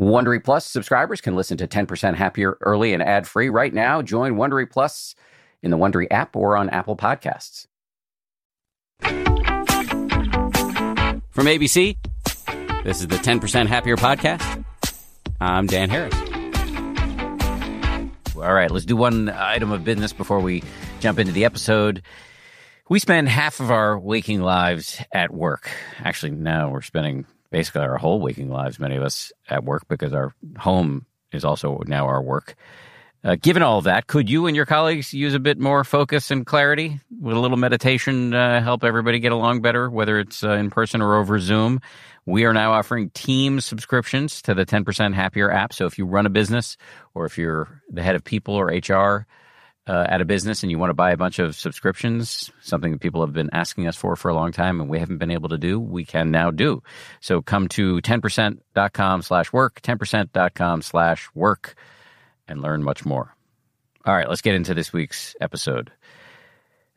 Wondery Plus subscribers can listen to 10% Happier early and ad free right now. Join Wondery Plus in the Wondery app or on Apple Podcasts. From ABC, this is the 10% Happier podcast. I'm Dan Harris. All right, let's do one item of business before we jump into the episode. We spend half of our waking lives at work. Actually, now we're spending basically our whole waking lives, many of us at work, because our home is also now our work. Uh, given all of that, could you and your colleagues use a bit more focus and clarity? Would a little meditation uh, help everybody get along better, whether it's uh, in person or over Zoom? We are now offering team subscriptions to the 10% Happier app. So if you run a business or if you're the head of people or HR, uh, at a business and you want to buy a bunch of subscriptions, something that people have been asking us for for a long time and we haven't been able to do, we can now do. So come to 10%.com slash work, 10%.com slash work, and learn much more. All right, let's get into this week's episode.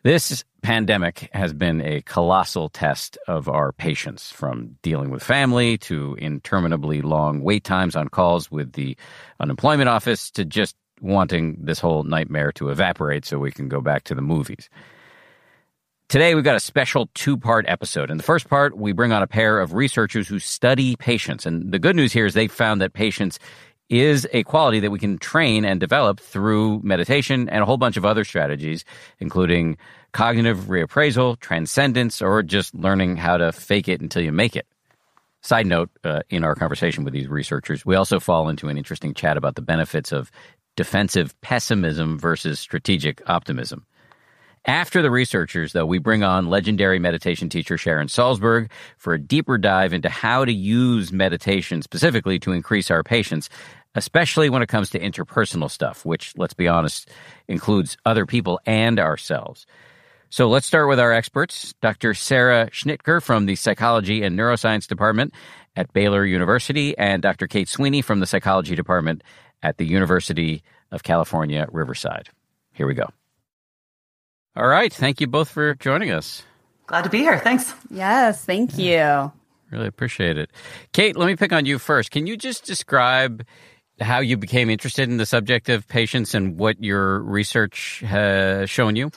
This pandemic has been a colossal test of our patience, from dealing with family to interminably long wait times on calls with the unemployment office to just wanting this whole nightmare to evaporate so we can go back to the movies. Today, we've got a special two part episode. In the first part, we bring on a pair of researchers who study patience. And the good news here is they found that patience is a quality that we can train and develop through meditation and a whole bunch of other strategies, including cognitive reappraisal, transcendence, or just learning how to fake it until you make it. Side note, uh, in our conversation with these researchers, we also fall into an interesting chat about the benefits of defensive pessimism versus strategic optimism. After the researchers, though, we bring on legendary meditation teacher Sharon Salzberg for a deeper dive into how to use meditation specifically to increase our patience, especially when it comes to interpersonal stuff, which, let's be honest, includes other people and ourselves. So let's start with our experts Dr. Sarah Schnitker from the Psychology and Neuroscience Department at Baylor University, and Dr. Kate Sweeny from the Psychology Department at the University of California, Riverside. Here we go. All right. Thank you both for joining us. Glad to be here. Thanks. Yes. Thank you. Really appreciate it. Kate, let me pick on you first. Can you just describe how you became interested in the subject of patience and what your research has shown you?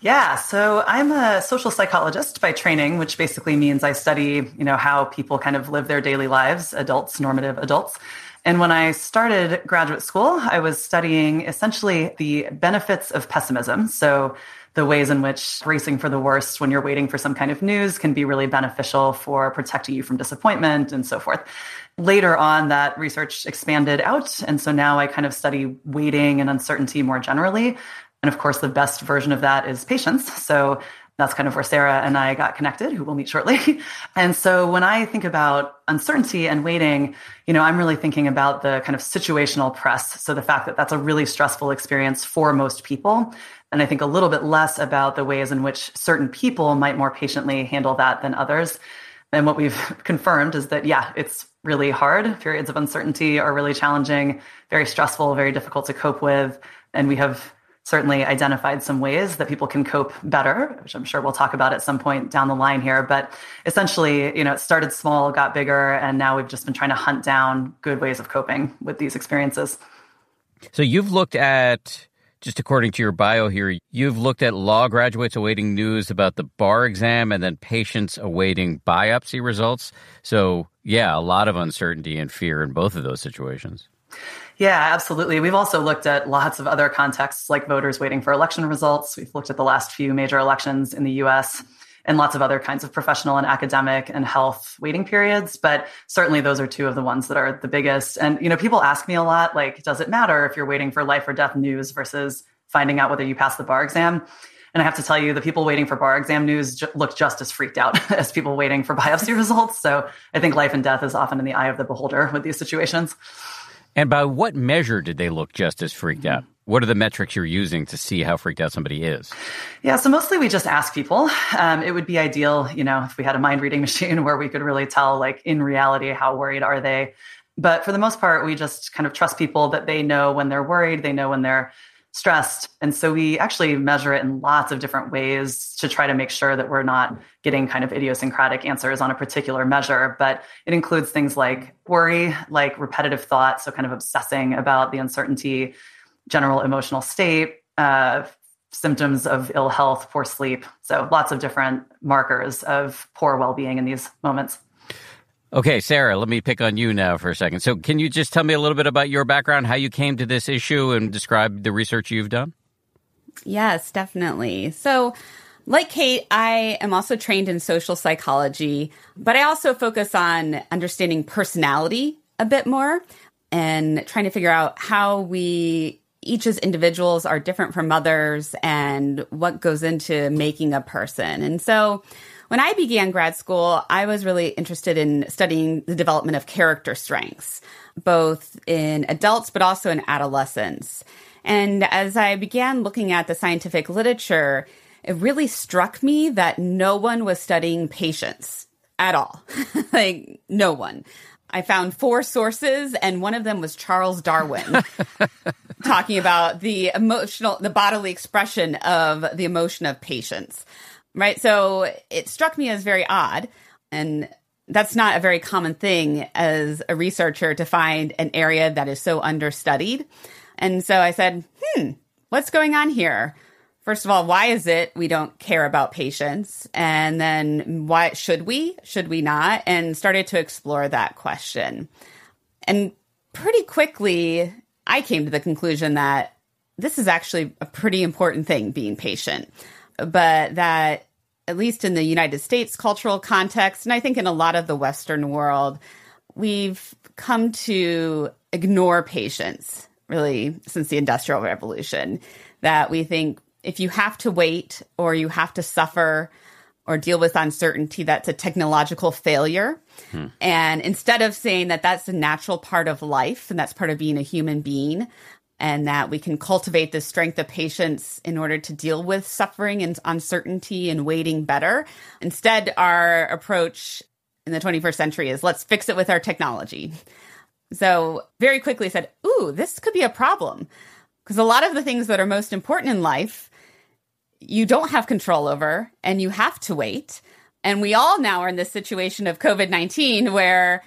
Yeah, so I'm a social psychologist by training, which basically means I study, you know, how people kind of live their daily lives, adults, normative adults. And when I started graduate school, I was studying essentially the benefits of pessimism. So, the ways in which bracing for the worst when you're waiting for some kind of news can be really beneficial for protecting you from disappointment and so forth. Later on, that research expanded out. And so now I kind of study waiting and uncertainty more generally. And of course, the best version of that is patience. So that's kind of where Sarah and I got connected, who we'll meet shortly. and so when I think about uncertainty and waiting, you know, I'm really thinking about the kind of situational press. So the fact that that's a really stressful experience for most people. And I think a little bit less about the ways in which certain people might more patiently handle that than others. And what we've confirmed is that, yeah, it's really hard. Periods of uncertainty are really challenging, very stressful, very difficult to cope with. And we have certainly identified some ways that people can cope better, which I'm sure we'll talk about at some point down the line here. But essentially, you know, it started small, got bigger, and now we've just been trying to hunt down good ways of coping with these experiences. So you've looked at just according to your bio here, you've looked at law graduates awaiting news about the bar exam and then patients awaiting biopsy results. So, yeah, a lot of uncertainty and fear in both of those situations. Yeah, absolutely. We've also looked at lots of other contexts like voters waiting for election results. We've looked at the last few major elections in the US and lots of other kinds of professional and academic and health waiting periods. But certainly those are two of the ones that are the biggest. And, you know, people ask me a lot, like, does it matter if you're waiting for life or death news versus finding out whether you pass the bar exam? And I have to tell you, the people waiting for bar exam news ju- look just as freaked out as people waiting for biopsy results. So I think life and death is often in the eye of the beholder with these situations. And by what measure did they look just as freaked out? What are the metrics you're using to see how freaked out somebody is? Yeah, so mostly we just ask people. Um, it would be ideal, you know, if we had a mind reading machine where we could really tell, like, in reality, how worried are they. But for the most part, we just kind of trust people that they know when they're worried, they know when they're stressed. And so we actually measure it in lots of different ways to try to make sure that we're not getting kind of idiosyncratic answers on a particular measure. But it includes things like worry, like repetitive thought, so kind of obsessing about the uncertainty, general emotional state, uh, symptoms of ill health, poor sleep. So lots of different markers of poor well being in these moments. Okay, Sarah, let me pick on you now for a second. So, can you just tell me a little bit about your background, how you came to this issue, and describe the research you've done? Yes, definitely. So, like Kate, I am also trained in social psychology, but I also focus on understanding personality a bit more and trying to figure out how we each as individuals are different from others and what goes into making a person. And so, when I began grad school, I was really interested in studying the development of character strengths, both in adults but also in adolescents. And as I began looking at the scientific literature, it really struck me that no one was studying patience at all. like, no one. I found four sources, and one of them was Charles Darwin talking about the emotional, the bodily expression of the emotion of patience right? So it struck me as very odd. And that's not a very common thing as a researcher to find an area that is so understudied. And so I said, hmm, what's going on here? First of all, why is it we don't care about patience? And then why should we? Should we not? And started to explore that question. And pretty quickly, I came to the conclusion that this is actually a pretty important thing, being patient but that at least in the United States cultural context, and I think in a lot of the Western world, we've come to ignore patience really since the Industrial Revolution. That we think if you have to wait or you have to suffer or deal with uncertainty, that's a technological failure. Hmm. And instead of saying that that's a natural part of life and that's part of being a human being, and that we can cultivate the strength of patience in order to deal with suffering and uncertainty and waiting better. Instead, our approach in the 21st century is let's fix it with our technology. So, very quickly said, Ooh, this could be a problem. Because a lot of the things that are most important in life, you don't have control over and you have to wait. And we all now are in this situation of COVID 19 where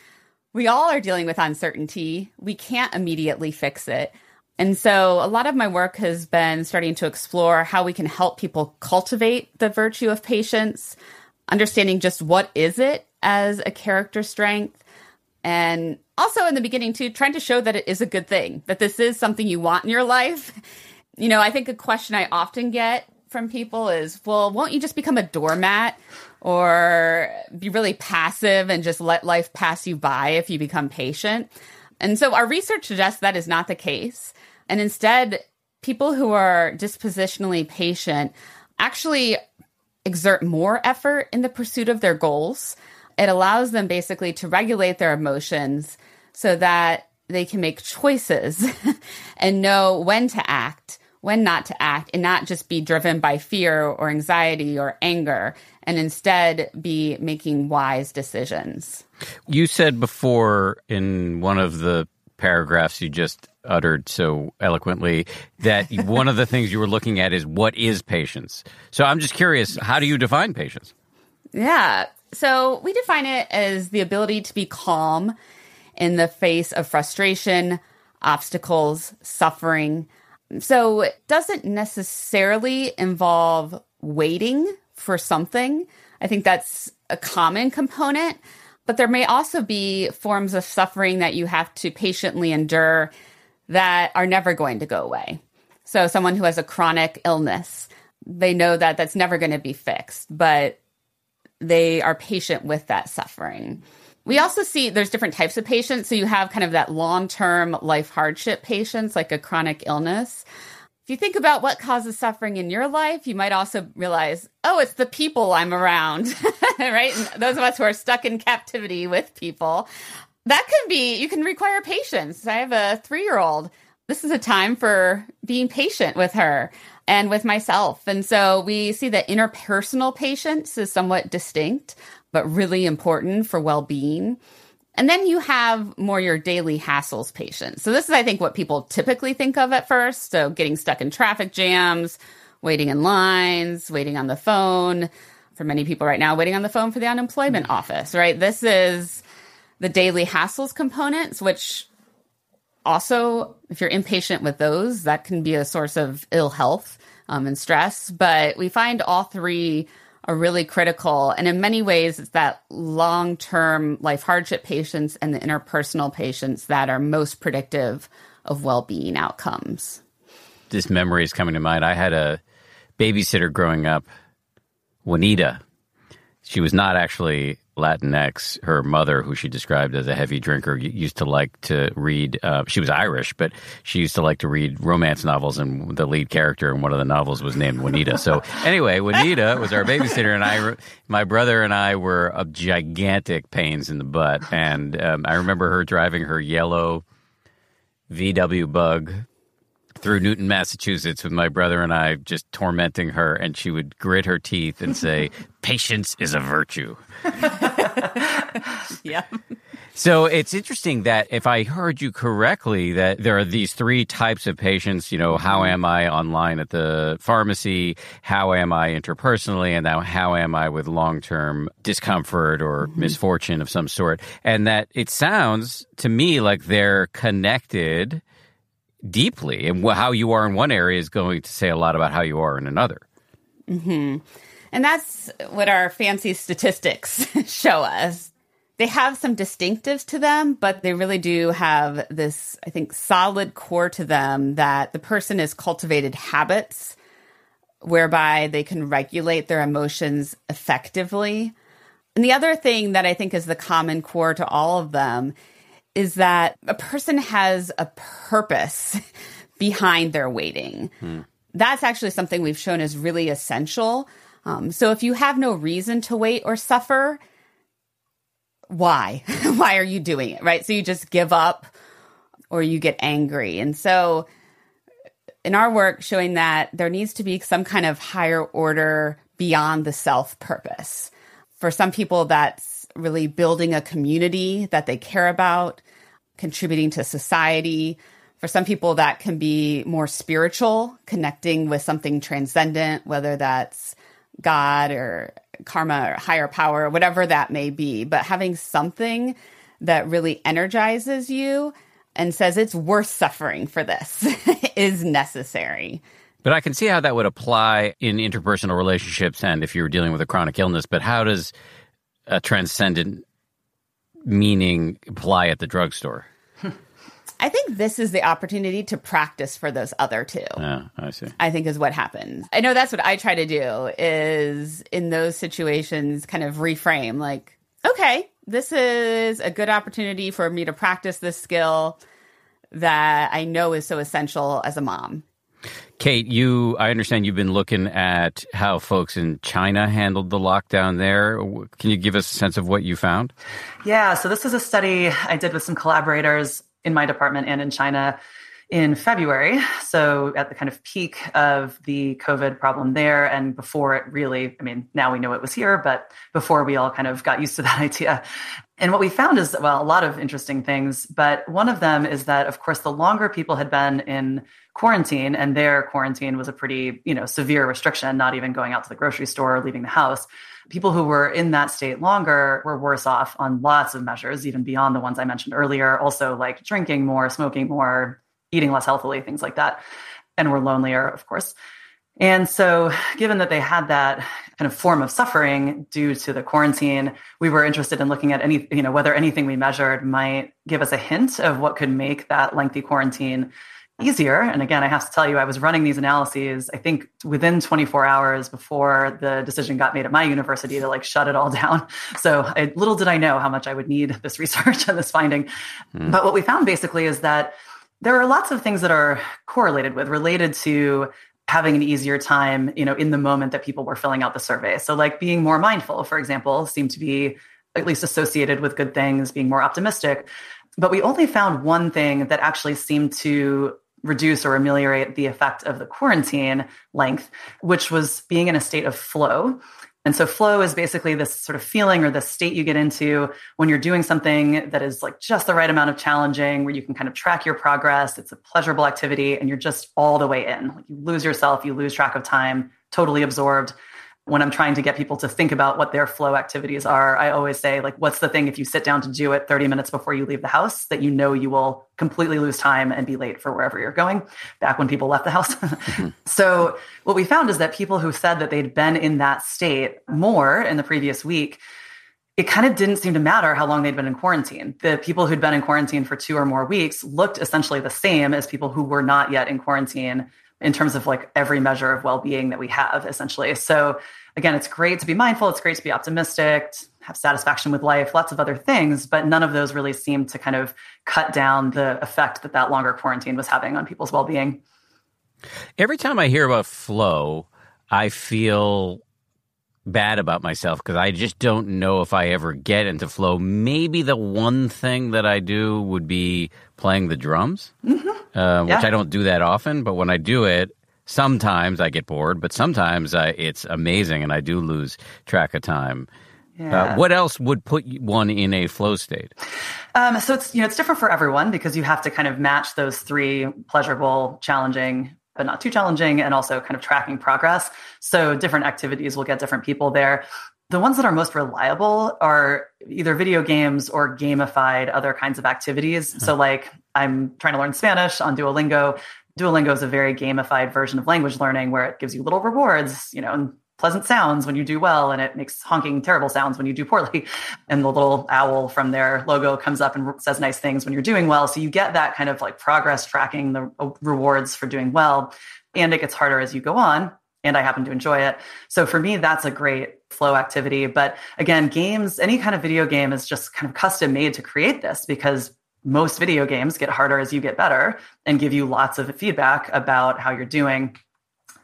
we all are dealing with uncertainty. We can't immediately fix it. And so a lot of my work has been starting to explore how we can help people cultivate the virtue of patience, understanding just what is it as a character strength, and also in the beginning too trying to show that it is a good thing, that this is something you want in your life. You know, I think a question I often get from people is, well, won't you just become a doormat or be really passive and just let life pass you by if you become patient? And so our research suggests that is not the case. And instead, people who are dispositionally patient actually exert more effort in the pursuit of their goals. It allows them basically to regulate their emotions so that they can make choices and know when to act, when not to act, and not just be driven by fear or anxiety or anger, and instead be making wise decisions. You said before in one of the paragraphs you just uttered so eloquently that one of the things you were looking at is what is patience. So I'm just curious, how do you define patience? Yeah. So we define it as the ability to be calm in the face of frustration, obstacles, suffering. So it doesn't necessarily involve waiting for something. I think that's a common component, but there may also be forms of suffering that you have to patiently endure that are never going to go away. So, someone who has a chronic illness, they know that that's never going to be fixed, but they are patient with that suffering. We also see there's different types of patience. So, you have kind of that long term life hardship patience, like a chronic illness. If you think about what causes suffering in your life, you might also realize, oh, it's the people I'm around, right? And those of us who are stuck in captivity with people that can be, you can require patience. I have a three year old. This is a time for being patient with her and with myself. And so we see that interpersonal patience is somewhat distinct, but really important for well being. And then you have more your daily hassles patience. So this is, I think, what people typically think of at first. So getting stuck in traffic jams, waiting in lines, waiting on the phone. For many people right now, waiting on the phone for the unemployment mm-hmm. office, right? This is the daily hassles components, which also, if you're impatient with those, that can be a source of ill health um, and stress. But we find all three are really critical. And in many ways, it's that long term life hardship patience and the interpersonal patience that are most predictive of well being outcomes. This memory is coming to mind. I had a babysitter growing up, Juanita. She was not actually Latinx. Her mother, who she described as a heavy drinker, used to like to read. Uh, she was Irish, but she used to like to read romance novels, and the lead character in one of the novels was named Juanita. So anyway, Juanita was our babysitter, and I, my brother and I were of gigantic pains in the butt, and um, I remember her driving her yellow VW Bug through Newton, Massachusetts, with my brother and I just tormenting her, and she would grit her teeth and say, "Patience is a virtue." yeah. So it's interesting that if I heard you correctly, that there are these three types of patience. You know, how am I online at the pharmacy? How am I interpersonally? And now, how am I with long term discomfort or mm-hmm. misfortune of some sort? And that it sounds to me like they're connected deeply, and how you are in one area is going to say a lot about how you are in another. Hmm. And that's what our fancy statistics show us. They have some distinctives to them, but they really do have this, I think, solid core to them that the person has cultivated habits whereby they can regulate their emotions effectively. And the other thing that I think is the common core to all of them is that a person has a purpose behind their waiting. Hmm. That's actually something we've shown is really essential. Um, so if you have no reason to wait or suffer, why? why are you doing it? Right. So you just give up or you get angry. And so in our work, showing that there needs to be some kind of higher order beyond the self purpose. For some people, that's really building a community that they care about, contributing to society. For some people, that can be more spiritual, connecting with something transcendent, whether that's God or karma or higher power, whatever that may be. But having something that really energizes you and says it's worth suffering for this is necessary. But I can see how that would apply in interpersonal relationships and if you're dealing with a chronic illness. But how does a transcendent meaning apply at the drugstore? I think this is the opportunity to practice for those other two. Yeah, I see. I think is what happens. I know that's what I try to do is in those situations kind of reframe like, okay, this is a good opportunity for me to practice this skill that I know is so essential as a mom. Kate, you I understand you've been looking at how folks in China handled the lockdown there. Can you give us a sense of what you found? Yeah, so this is a study I did with some collaborators in my department and in China in February. So at the kind of peak of the COVID problem there, and before it really, I mean, now we know it was here, but before we all kind of got used to that idea. And what we found is, well, a lot of interesting things, but one of them is that, of course, the longer people had been in quarantine, and their quarantine was a pretty, you know, severe restriction, not even going out to the grocery store or leaving the house. People who were in that state longer were worse off on lots of measures, even beyond the ones I mentioned earlier. Also, like drinking more, smoking more, eating less healthily, things like that. And were lonelier, of course. And so, given that they had that kind of form of suffering due to the quarantine, we were interested in looking at any, you know, whether anything we measured might give us a hint of what could make that lengthy quarantine easier. And again, I have to tell you, I was running these analyses, I think within 24 hours before the decision got made at my university to like shut it all down. So I, little did I know how much I would need this research and this finding. Mm. But what we found basically is that there are lots of things that are correlated with, related to having an easier time, you know, in the moment that people were filling out the survey. So like being more mindful, for example, seemed to be at least associated with good things, being more optimistic. But we only found one thing that actually seemed to reduce or ameliorate the effect of the quarantine length, which was being in a state of flow. And so flow is basically this sort of feeling or the state you get into when you're doing something that is like just the right amount of challenging, where you can kind of track your progress. It's a pleasurable activity and you're just all the way in. Like you lose yourself, you lose track of time, totally absorbed when I'm trying to get people to think about what their flow activities are, I always say, like, what's the thing if you sit down to do it 30 minutes before you leave the house that you know you will completely lose time and be late for wherever you're going, back when people left the house. mm-hmm. So, what we found is that people who said that they'd been in that state more in the previous week, it kind of didn't seem to matter how long they'd been in quarantine. The people who'd been in quarantine for two or more weeks looked essentially the same as people who were not yet in quarantine in terms of like every measure of well-being that we have essentially so again it's great to be mindful it's great to be optimistic have satisfaction with life lots of other things but none of those really seem to kind of cut down the effect that that longer quarantine was having on people's well-being every time i hear about flow i feel bad about myself because I just don't know if I ever get into flow. Maybe the one thing that I do would be playing the drums, mm-hmm. uh, yeah. which I don't do that often. But when I do it, sometimes I get bored, but sometimes I, it's amazing and I do lose track of time. Uh, yeah. Uh, what else would put one in a flow state? Um, so it's you know it's different for everyone because you have to kind of match those three pleasurable, challenging, but not too challenging, and also kind of tracking progress. So different activities will get different people there. The ones that are most reliable are either video games or gamified other kinds of activities. Mm-hmm. So, like, I'm trying to learn Spanish on Duolingo. Duolingo is a very gamified version of language learning where it gives you little rewards, you know, and pleasant sounds when you do well, and it makes honking terrible sounds when you do poorly. And the little owl from their logo comes up and says nice things when you're doing well. So you get that kind of like progress tracking, the uh, rewards for doing well. And it gets harder as you go on. And I happen to enjoy it. So for me, that's a great flow activity. But again, games, any kind of video game is just kind of custom made to create this because most video games get harder as you get better and give you lots of feedback about how you're doing.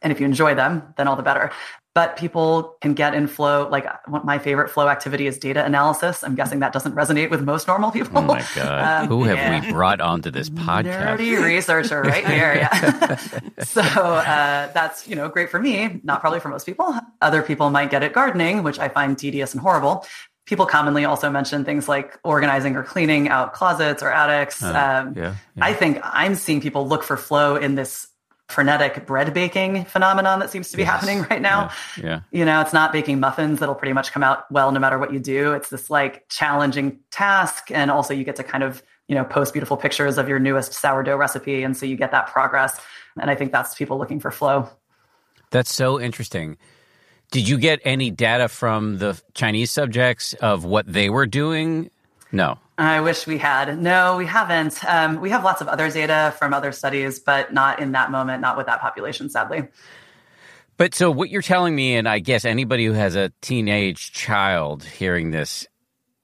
And if you enjoy them, then all the better but people can get in flow. Like my favorite flow activity is data analysis. I'm guessing that doesn't resonate with most normal people. Oh my god! Um, Who have yeah. we brought onto this podcast? Nerdy researcher right here. Yeah. so uh, that's you know great for me. Not probably for most people. Other people might get it gardening, which I find tedious and horrible. People commonly also mention things like organizing or cleaning out closets or attics. Uh, um, yeah, yeah. I think I'm seeing people look for flow in this frenetic bread baking phenomenon that seems to be yes. happening right now. Yeah. yeah. You know, it's not baking muffins that'll pretty much come out well no matter what you do. It's this like challenging task. And also you get to kind of, you know, post beautiful pictures of your newest sourdough recipe. And so you get that progress. And I think that's people looking for flow. That's so interesting. Did you get any data from the Chinese subjects of what they were doing? No. I wish we had. No, we haven't. Um, we have lots of other data from other studies, but not in that moment, not with that population, sadly. But so what you're telling me, and I guess anybody who has a teenage child hearing this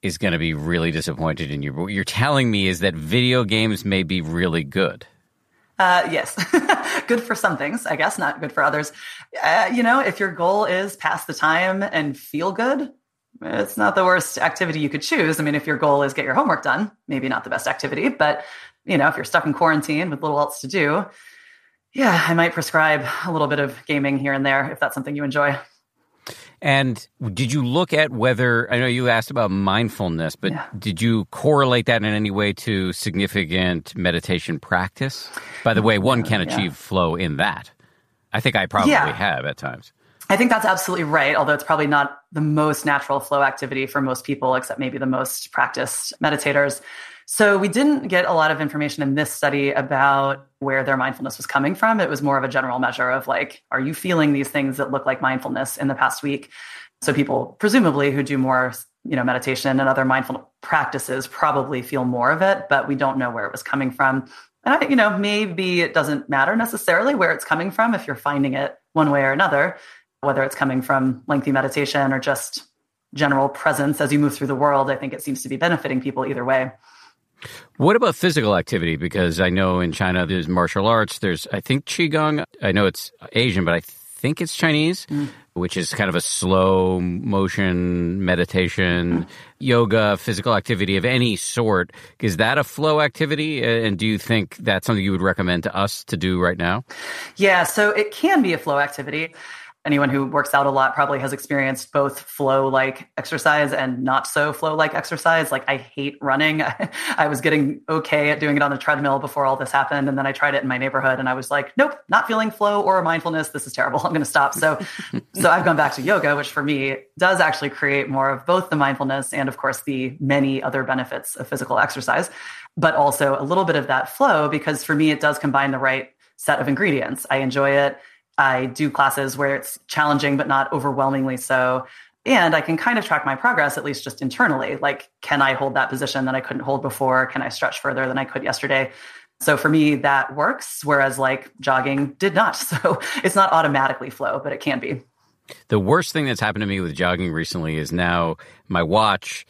is going to be really disappointed in you. But what you're telling me is that video games may be really good. Uh, yes, good for some things, I guess, not good for others. Uh, you know, if your goal is pass the time and feel good, it's not the worst activity you could choose. I mean, if your goal is get your homework done, maybe not the best activity, but you know, if you're stuck in quarantine with little else to do, yeah, I might prescribe a little bit of gaming here and there if that's something you enjoy. And did you look at whether I know you asked about mindfulness, but yeah. did you correlate that in any way to significant meditation practice? By the mm, way, one can achieve yeah. flow in that. I think I probably yeah. have at times. I think that's absolutely right, although it's probably not the most natural flow activity for most people, except maybe the most practiced meditators. So we didn't get a lot of information in this study about where their mindfulness was coming from. It was more of a general measure of like, are you feeling these things that look like mindfulness in the past week? So people presumably who do more, you know, meditation and other mindful practices probably feel more of it, but we don't know where it was coming from. And I, you know, maybe it doesn't matter necessarily where it's coming from if you're finding it one way or another whether it's coming from lengthy meditation or just general presence as you move through the world, I think it seems to be benefiting people either way. What about physical activity? Because I know in China there's martial arts, there's, I think, Qigong. I know it's Asian, but I think it's Chinese, mm. which is kind of a slow motion meditation, mm. yoga, physical activity of any sort. Is that a flow activity? And do you think that's something you would recommend to us to do right now? Yeah, so it can be a flow activity anyone who works out a lot probably has experienced both flow like exercise and not so flow like exercise. Like I hate running. I was getting okay at doing it on the treadmill before all this happened. And then I tried it in my neighborhood and I was like, nope, not feeling flow or mindfulness. This is terrible. I'm going to stop. So, so I've gone back to yoga, which for me does actually create more of both the mindfulness and of course the many other benefits of physical exercise, but also a little bit of that flow because for me, it does combine the right set of ingredients. I enjoy it. I do classes where it's challenging, but not overwhelmingly so. And I can kind of track my progress, at least just internally. Like, can I hold that position that I couldn't hold before? Can I stretch further than I could yesterday? So for me, that works. Whereas like jogging did not. So it's not automatically flow, but it can be. The worst thing that's happened to me with jogging recently is now my watch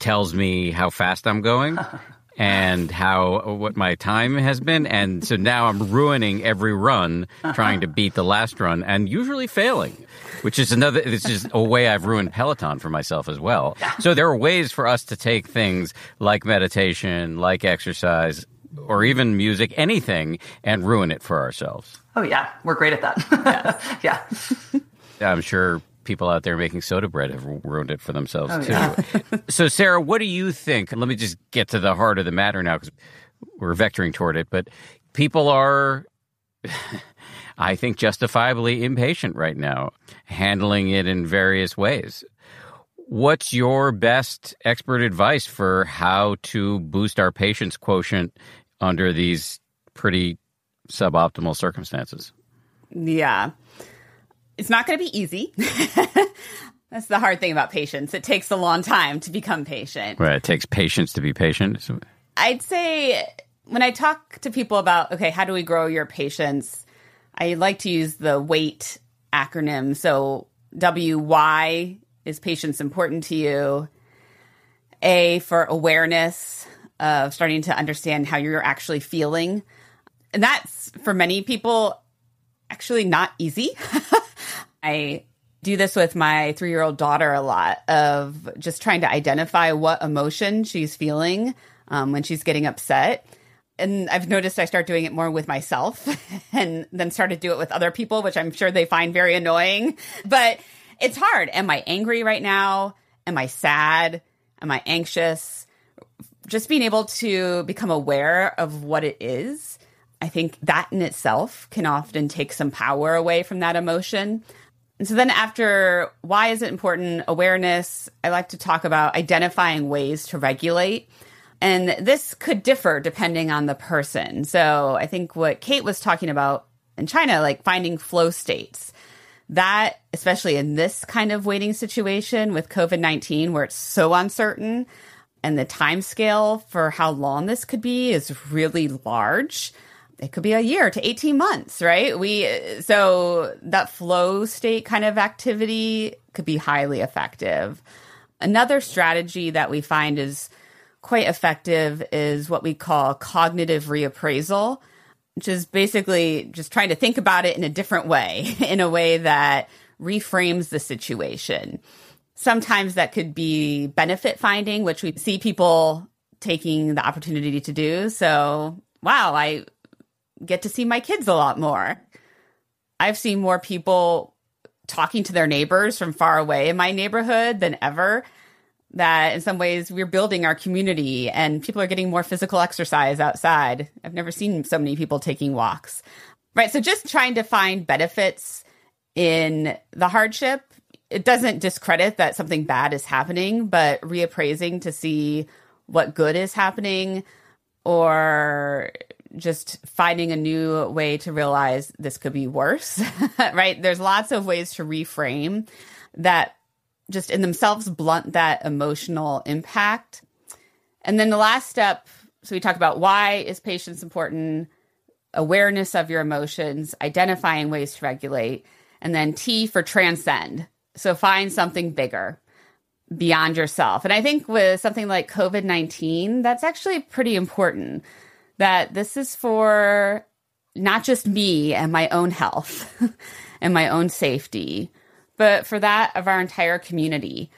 tells me how fast I'm going. and how what my time has been. And so now i'm ruining every run trying to beat the last run and usually failing which is another this is a way i've ruined peloton for myself as well. So there are ways for us to take things like meditation like exercise or even music anything and ruin it for ourselves. Oh yeah. We're great at that. Yeah. I'm sure people out there making soda bread have ruined it for themselves oh, too. Yeah. so, Sarah, what do you think? Let me just get to the heart of the matter now because we're vectoring toward it. But people are, I think, justifiably impatient right now, handling it in various ways. What's your best expert advice for how to boost our patience quotient under these pretty suboptimal circumstances? Yeah it's not going to be easy. That's the hard thing about patience. It takes a long time to become patient. Right. It takes patience to be patient. I'd say when I talk to people about, okay, how do we grow your patience? I like to use the WAIT acronym. So W Y is patience important to you? A for awareness of starting to understand how you're actually feeling. And that's for many people actually not easy. I do this with my three year old daughter a lot of just trying to identify what emotion she's feeling um, when she's getting upset. And I've noticed I start doing it more with myself and then start to do it with other people, which I'm sure they find very annoying. But it's hard. Am I angry right now? Am I sad? Am I anxious? Just being able to become aware of what it is, I think that in itself can often take some power away from that emotion. And so then after why is it important awareness, I like to talk about identifying ways to regulate. And this could differ depending on the person. So I think what Kate was talking about in China, like finding flow states, that, especially in this kind of waiting situation with COVID 19, where it's so uncertain and the time scale for how long this could be is really large it could be a year to 18 months, right? We, so that flow state kind of activity could be highly effective. Another strategy that we find is quite effective is what we call cognitive reappraisal, which is basically just trying to think about it in a different way, in a way that reframes the situation. Sometimes that could be benefit finding, which we see people taking the opportunity to do. So, wow, I get to see my kids a lot more. I've seen more people talking to their neighbors from far away in my neighborhood than ever. That in some ways we're building our community and people are getting more physical exercise outside. I've never seen so many people taking walks. Right. So just trying to find benefits in the hardship. It doesn't discredit that something bad is happening, but reappraising to see what good is happening or just finding a new way to realize this could be worse, right? There's lots of ways to reframe that just in themselves blunt that emotional impact. And then the last step, so we talk about why is patience important, awareness of your emotions, identifying ways to regulate, and then T for transcend. So find something bigger beyond yourself. And I think with something like COVID 19, that's actually pretty important that this is for not just me and my own health and my own safety, but for that of our entire community.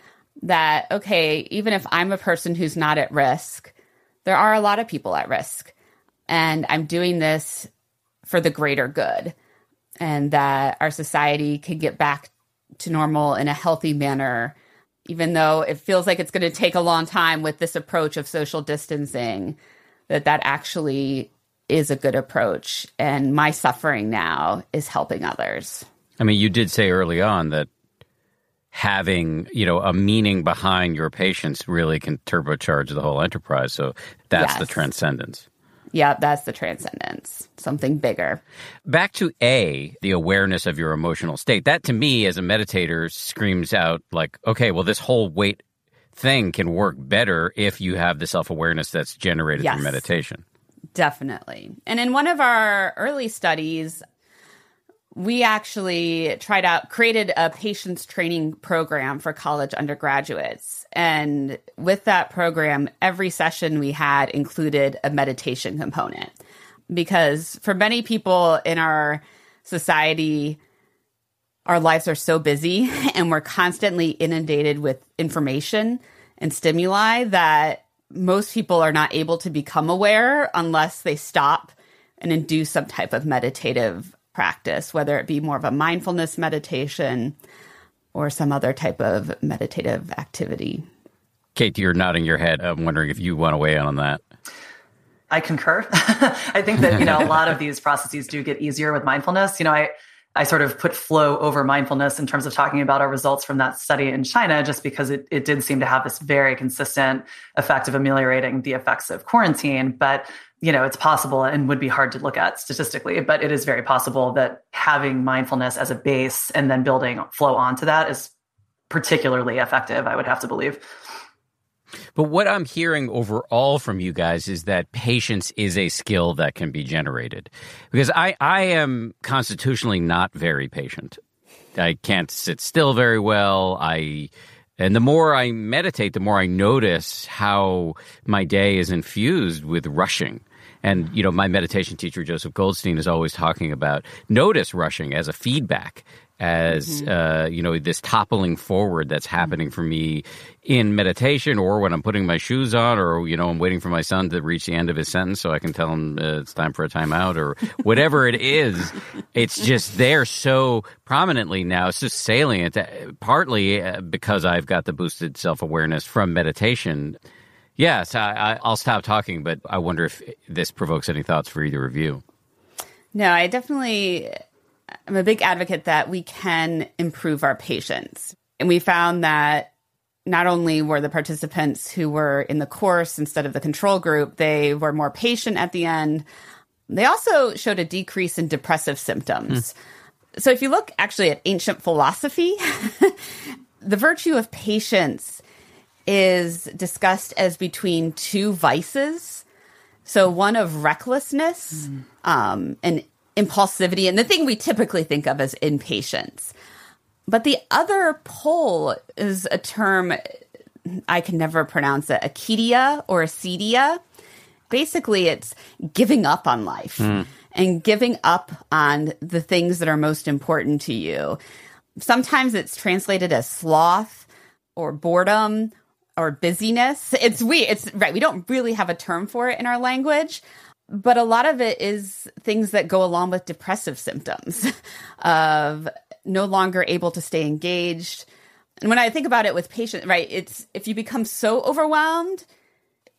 That, okay, even if I'm a person who's not at risk, there are a lot of people at risk. And I'm doing this for the greater good. and that our society can get back to normal in a healthy manner, even though it feels like it's going to take a long time with this approach of social distancing, that that actually is a good approach. And my suffering now is helping others. I mean, you did say early on that having you know a meaning behind your patience really can turbocharge the whole enterprise so that's yes. the transcendence yeah that's the transcendence something bigger back to a the awareness of your emotional state that to me as a meditator screams out like okay well this whole WAIT thing can work better if you have the self-awareness that's generated yes. through meditation. Definitely. And in one of our early studies we actually tried out created a patience training program for college undergraduates. And with that program every session we had included a meditation component. Because for many people in our society our lives are so busy and we're constantly inundated with information and stimuli that most people are not able to become aware unless they stop and do some type of meditative practice, whether it be more of a mindfulness meditation or some other type of meditative activity. Kate, you're nodding your head. I'm wondering if you want to weigh in on that. I concur. I think that, you know, a lot of these processes do get easier with mindfulness. You know, I, I sort of put flow over mindfulness in terms of talking about our results from that study in China, just because it, it did seem to have this very consistent effect of ameliorating the effects of quarantine. But you know, it's possible and would be hard to look at statistically, but it is very possible that having mindfulness as a base and then building flow onto that is particularly effective, I would have to believe. But what I'm hearing overall from you guys is that patience is a skill that can be generated. Because I, I am constitutionally not very patient. I can't sit still very well. I and the more I meditate, the more I notice how my day is infused with rushing. And, you know, my meditation teacher, Joseph Goldstein, is always talking about notice rushing as a feedback, as, mm-hmm. uh, you know, this toppling forward that's happening for me in meditation or when I'm putting my shoes on or, you know, I'm waiting for my son to reach the end of his sentence so I can tell him uh, it's time for a timeout or whatever it is. It's just there so prominently now. It's just salient, uh, partly uh, because I've got the boosted self awareness from meditation. Yes, I, will stop talking, but I wonder if this provokes any thoughts for either of you. No, I definitely am a big advocate that we can improve our patience. And we found that not only were the participants who were in the course instead of the control group, they were more patient at the end. They also showed a decrease in depressive symptoms. Mm. So if you look actually at ancient philosophy, the virtue of patience is discussed as between two vices. So one of recklessness mm. um, and impulsivity, and the thing we typically think of as impatience. But the other pole is a term I can never pronounce it, acedia or acedia. Basically, it's giving up on life mm. and giving up on the things that are most important to you. Sometimes it's translated as sloth or boredom or busyness. It's we it's right. We don't really have a term for it in our language, but a lot of it is things that go along with depressive symptoms of no longer able to stay engaged. And when I think about it with patience, right, it's if you become so overwhelmed,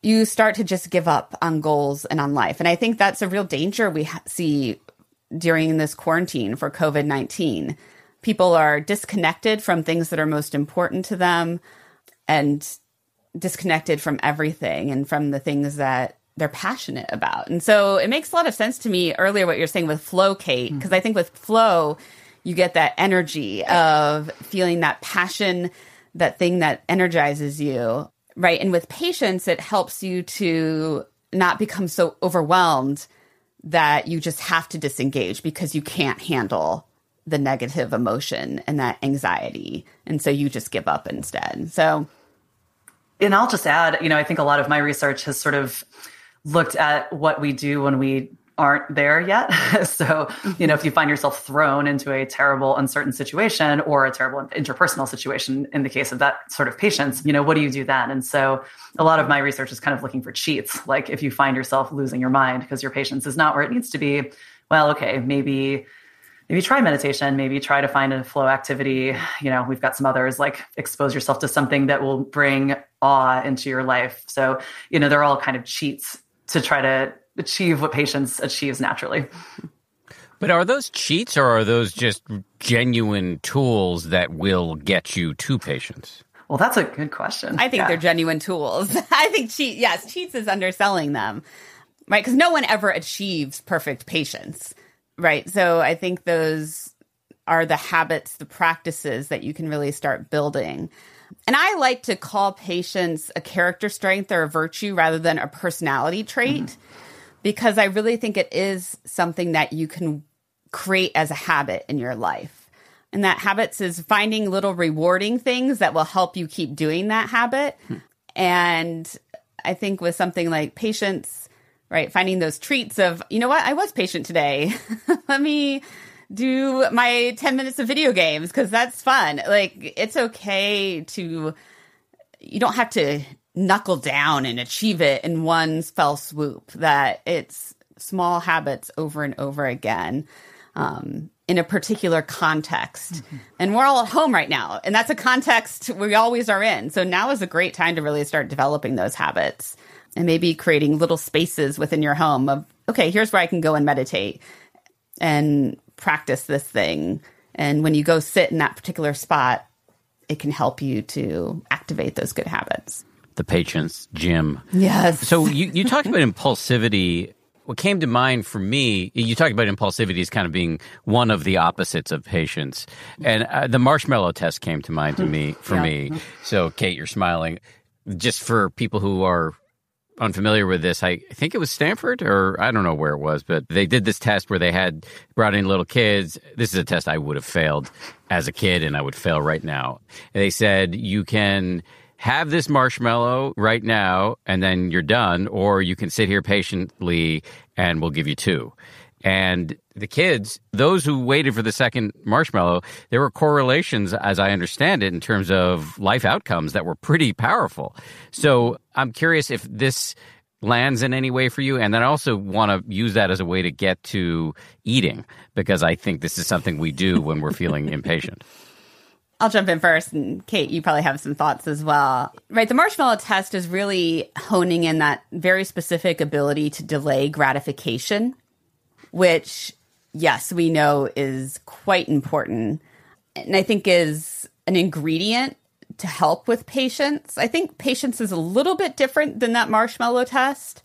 you start to just give up on goals and on life. And I think that's a real danger we ha- see during this quarantine for COVID 19. People are disconnected from things that are most important to them. And disconnected from everything and from the things that they're passionate about. And so it makes a lot of sense to me earlier what you're saying with flow, Kate, because mm. I think with flow, you get that energy of feeling that passion, that thing that energizes you. Right. And with patience, it helps you to not become so overwhelmed that you just have to disengage because you can't handle the negative emotion and that anxiety. And so you just give up instead. So and I'll just add, you know, I think a lot of my research has sort of looked at what we do when we aren't there yet. so, you know, mm-hmm. if you find yourself thrown into a terrible, uncertain situation or a terrible interpersonal situation, in the case of that sort of patience, you know, what do you do then? And so, a lot of my research is kind of looking for cheats. Like, if you find yourself losing your mind because your patience is not where it needs to be, well, okay, maybe maybe try meditation, maybe try to find a flow activity. You know, we've got some others like expose yourself to something that will bring awe into your life. So, you know, they're all kind of cheats to try to achieve what patience achieves naturally. But are those cheats or are those just genuine tools that will get you to patience? Well, that's a good question. I think yeah. they're genuine tools. I think cheat, yes, cheats is underselling them, right? Because no one ever achieves perfect patience, right? So I think those are the habits, the practices that you can really start building. And I like to call patience a character strength or a virtue rather than a personality trait. Mm-hmm because I really think it is something that you can create as a habit in your life. And that habits is finding little rewarding things that will help you keep doing that habit. Hmm. And I think with something like patience, right, finding those treats of, you know what, I was patient today. Let me do my 10 minutes of video games because that's fun. Like, it's okay to, you don't have to knuckle down and achieve it in one fell swoop, that it's small habits over and over again. Um, in a particular context. Mm-hmm. And we're all at home right now. And that's a context we always are in. So now is a great time to really start developing those habits and maybe creating little spaces within your home of, okay, here's where I can go and meditate and practice this thing. And when you go sit in that particular spot, it can help you to activate those good habits the patience, Jim. Yes. So you, you talked about impulsivity. What came to mind for me, you talked about impulsivity as kind of being one of the opposites of patience. And uh, the marshmallow test came to mind to me, for yeah. me. So, Kate, you're smiling. Just for people who are unfamiliar with this, I think it was Stanford or I don't know where it was, but they did this test where they had brought in little kids. This is a test I would have failed as a kid and I would fail right now. And they said you can have this marshmallow right now and then you're done, or you can sit here patiently and we'll give you two. And the kids, those who waited for the second marshmallow, there were correlations, as I understand it, in terms of life outcomes that were pretty powerful. So I'm curious if this lands in any way for you. And then I also want to use that as a way to get to eating because I think this is something we do when we're feeling impatient. I'll jump in first, and Kate, you probably have some thoughts as well. Right, the marshmallow test is really honing in that very specific ability to delay gratification, which, yes, we know is quite important, and I think is an ingredient to help with patience. I think patience is a little bit different than that marshmallow test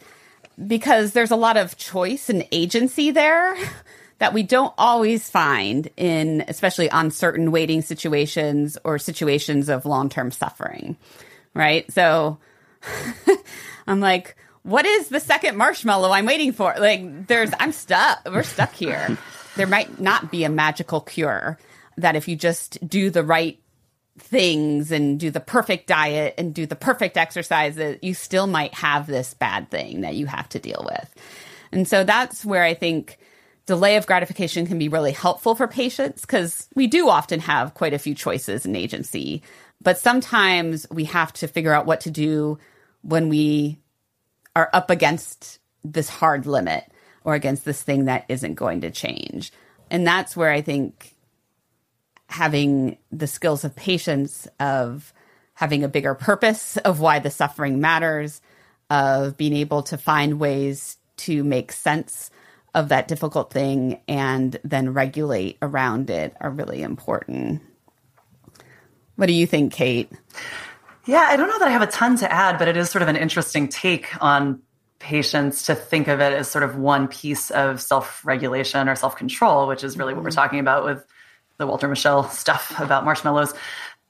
because there's a lot of choice and agency there. that we don't always find in especially uncertain waiting situations or situations of long-term suffering right so i'm like what is the second marshmallow i'm waiting for? Like there's i'm stuck. We're stuck here. There might not be a magical cure that if you just do the right things and do the perfect diet and do the perfect exercises you still might have this bad thing that you have to deal with. And so that's where i think delay of gratification can be really helpful for patience because we do often have quite a few choices in agency. But sometimes we have to figure out what to do when we are up against this hard limit or against this thing that isn't going to change. And that's where I think having the skills of patience, of having a bigger purpose of why the suffering matters, of being able to find ways to make sense of that difficult thing and then regulate around it are really important. What do you think, Kate? Yeah, I don't know that I have a ton to add, but it is sort of an interesting take on patience to think of it as sort of one piece of self regulation or self control, which is really what we're mm-hmm. talking about with the Walter Mischel stuff about marshmallows.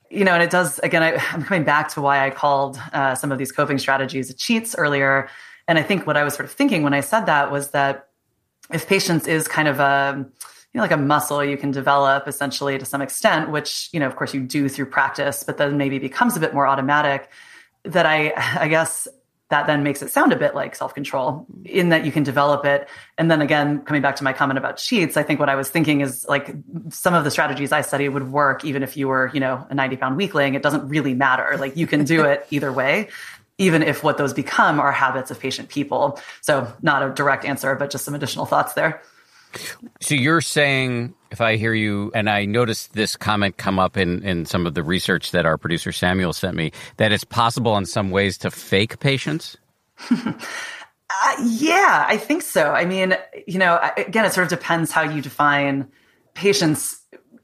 You know, and it does, again, I, am coming back to why I called uh, some of these coping strategies cheats earlier. And I think what I was sort of thinking when I said that was that if patience is kind of a you know, like a muscle you can develop essentially to some extent, which, you know, of course you do through practice, but then maybe becomes a bit more automatic, that I, I guess that then makes it sound a bit like self-control in that you can develop it. And then again, coming back to my comment about cheats, I think what I was thinking is like some of the strategies I studied would work even if you were, you know, a 90 pound weakling. It doesn't really matter. Like you can do it either way even if what those become are habits of patient people. So, not a direct answer, but just some additional thoughts there. So you're saying, if I hear you, and I noticed this comment come up in, in some of the research that our producer Samuel sent me, that it's possible in some ways to fake patience? uh, yeah, I think so. I mean, you know, again, it sort of depends how you define patience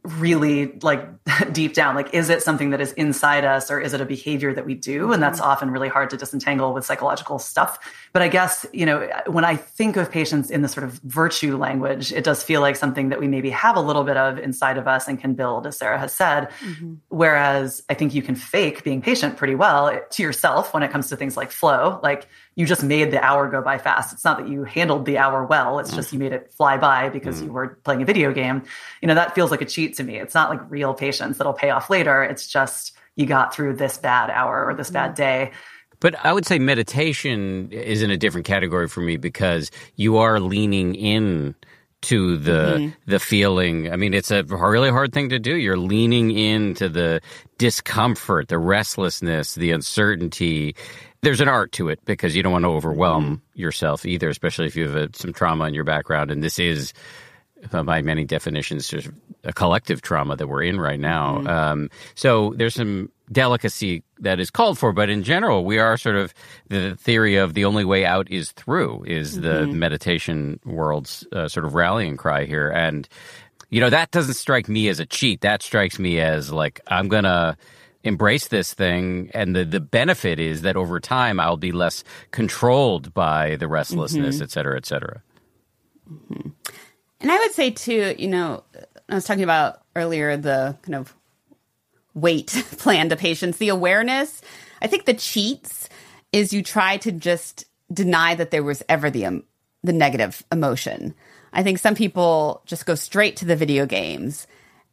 really like deep down like is it something that is inside us or is it a behavior that we do and that's mm-hmm. often really hard to disentangle with psychological stuff but i guess you know when i think of patience in the sort of virtue language it does feel like something that we maybe have a little bit of inside of us and can build as sarah has said mm-hmm. whereas i think you can fake being patient pretty well to yourself when it comes to things like flow like you just made the hour go by fast. It's not that you handled the hour well. It's just you made it fly by because mm. you were playing a video game. You know, that feels like a cheat to me. It's not like real patience that'll pay off later. It's just you got through this bad hour or this bad day. But I would say meditation is in a different category for me because you are leaning in to the mm-hmm. the feeling. I mean, it's a really hard thing to do. You're leaning into the discomfort, the restlessness, the uncertainty, there's an art to it because you don't want to overwhelm mm-hmm. yourself either, especially if you have a, some trauma in your background. And this is, uh, by many definitions, just a collective trauma that we're in right now. Mm-hmm. Um, so there's some delicacy that is called for, but in general, we are sort of the theory of the only way out is through is mm-hmm. the meditation world's uh, sort of rallying cry here, and you know that doesn't strike me as a cheat. That strikes me as like I'm gonna embrace this thing and the, the benefit is that over time i'll be less controlled by the restlessness mm-hmm. et cetera et cetera mm-hmm. and i would say too you know i was talking about earlier the kind of WAIT plan to patience the awareness i think the cheats is you try to just deny that there was ever the um, the negative emotion i think some people just go straight to the video games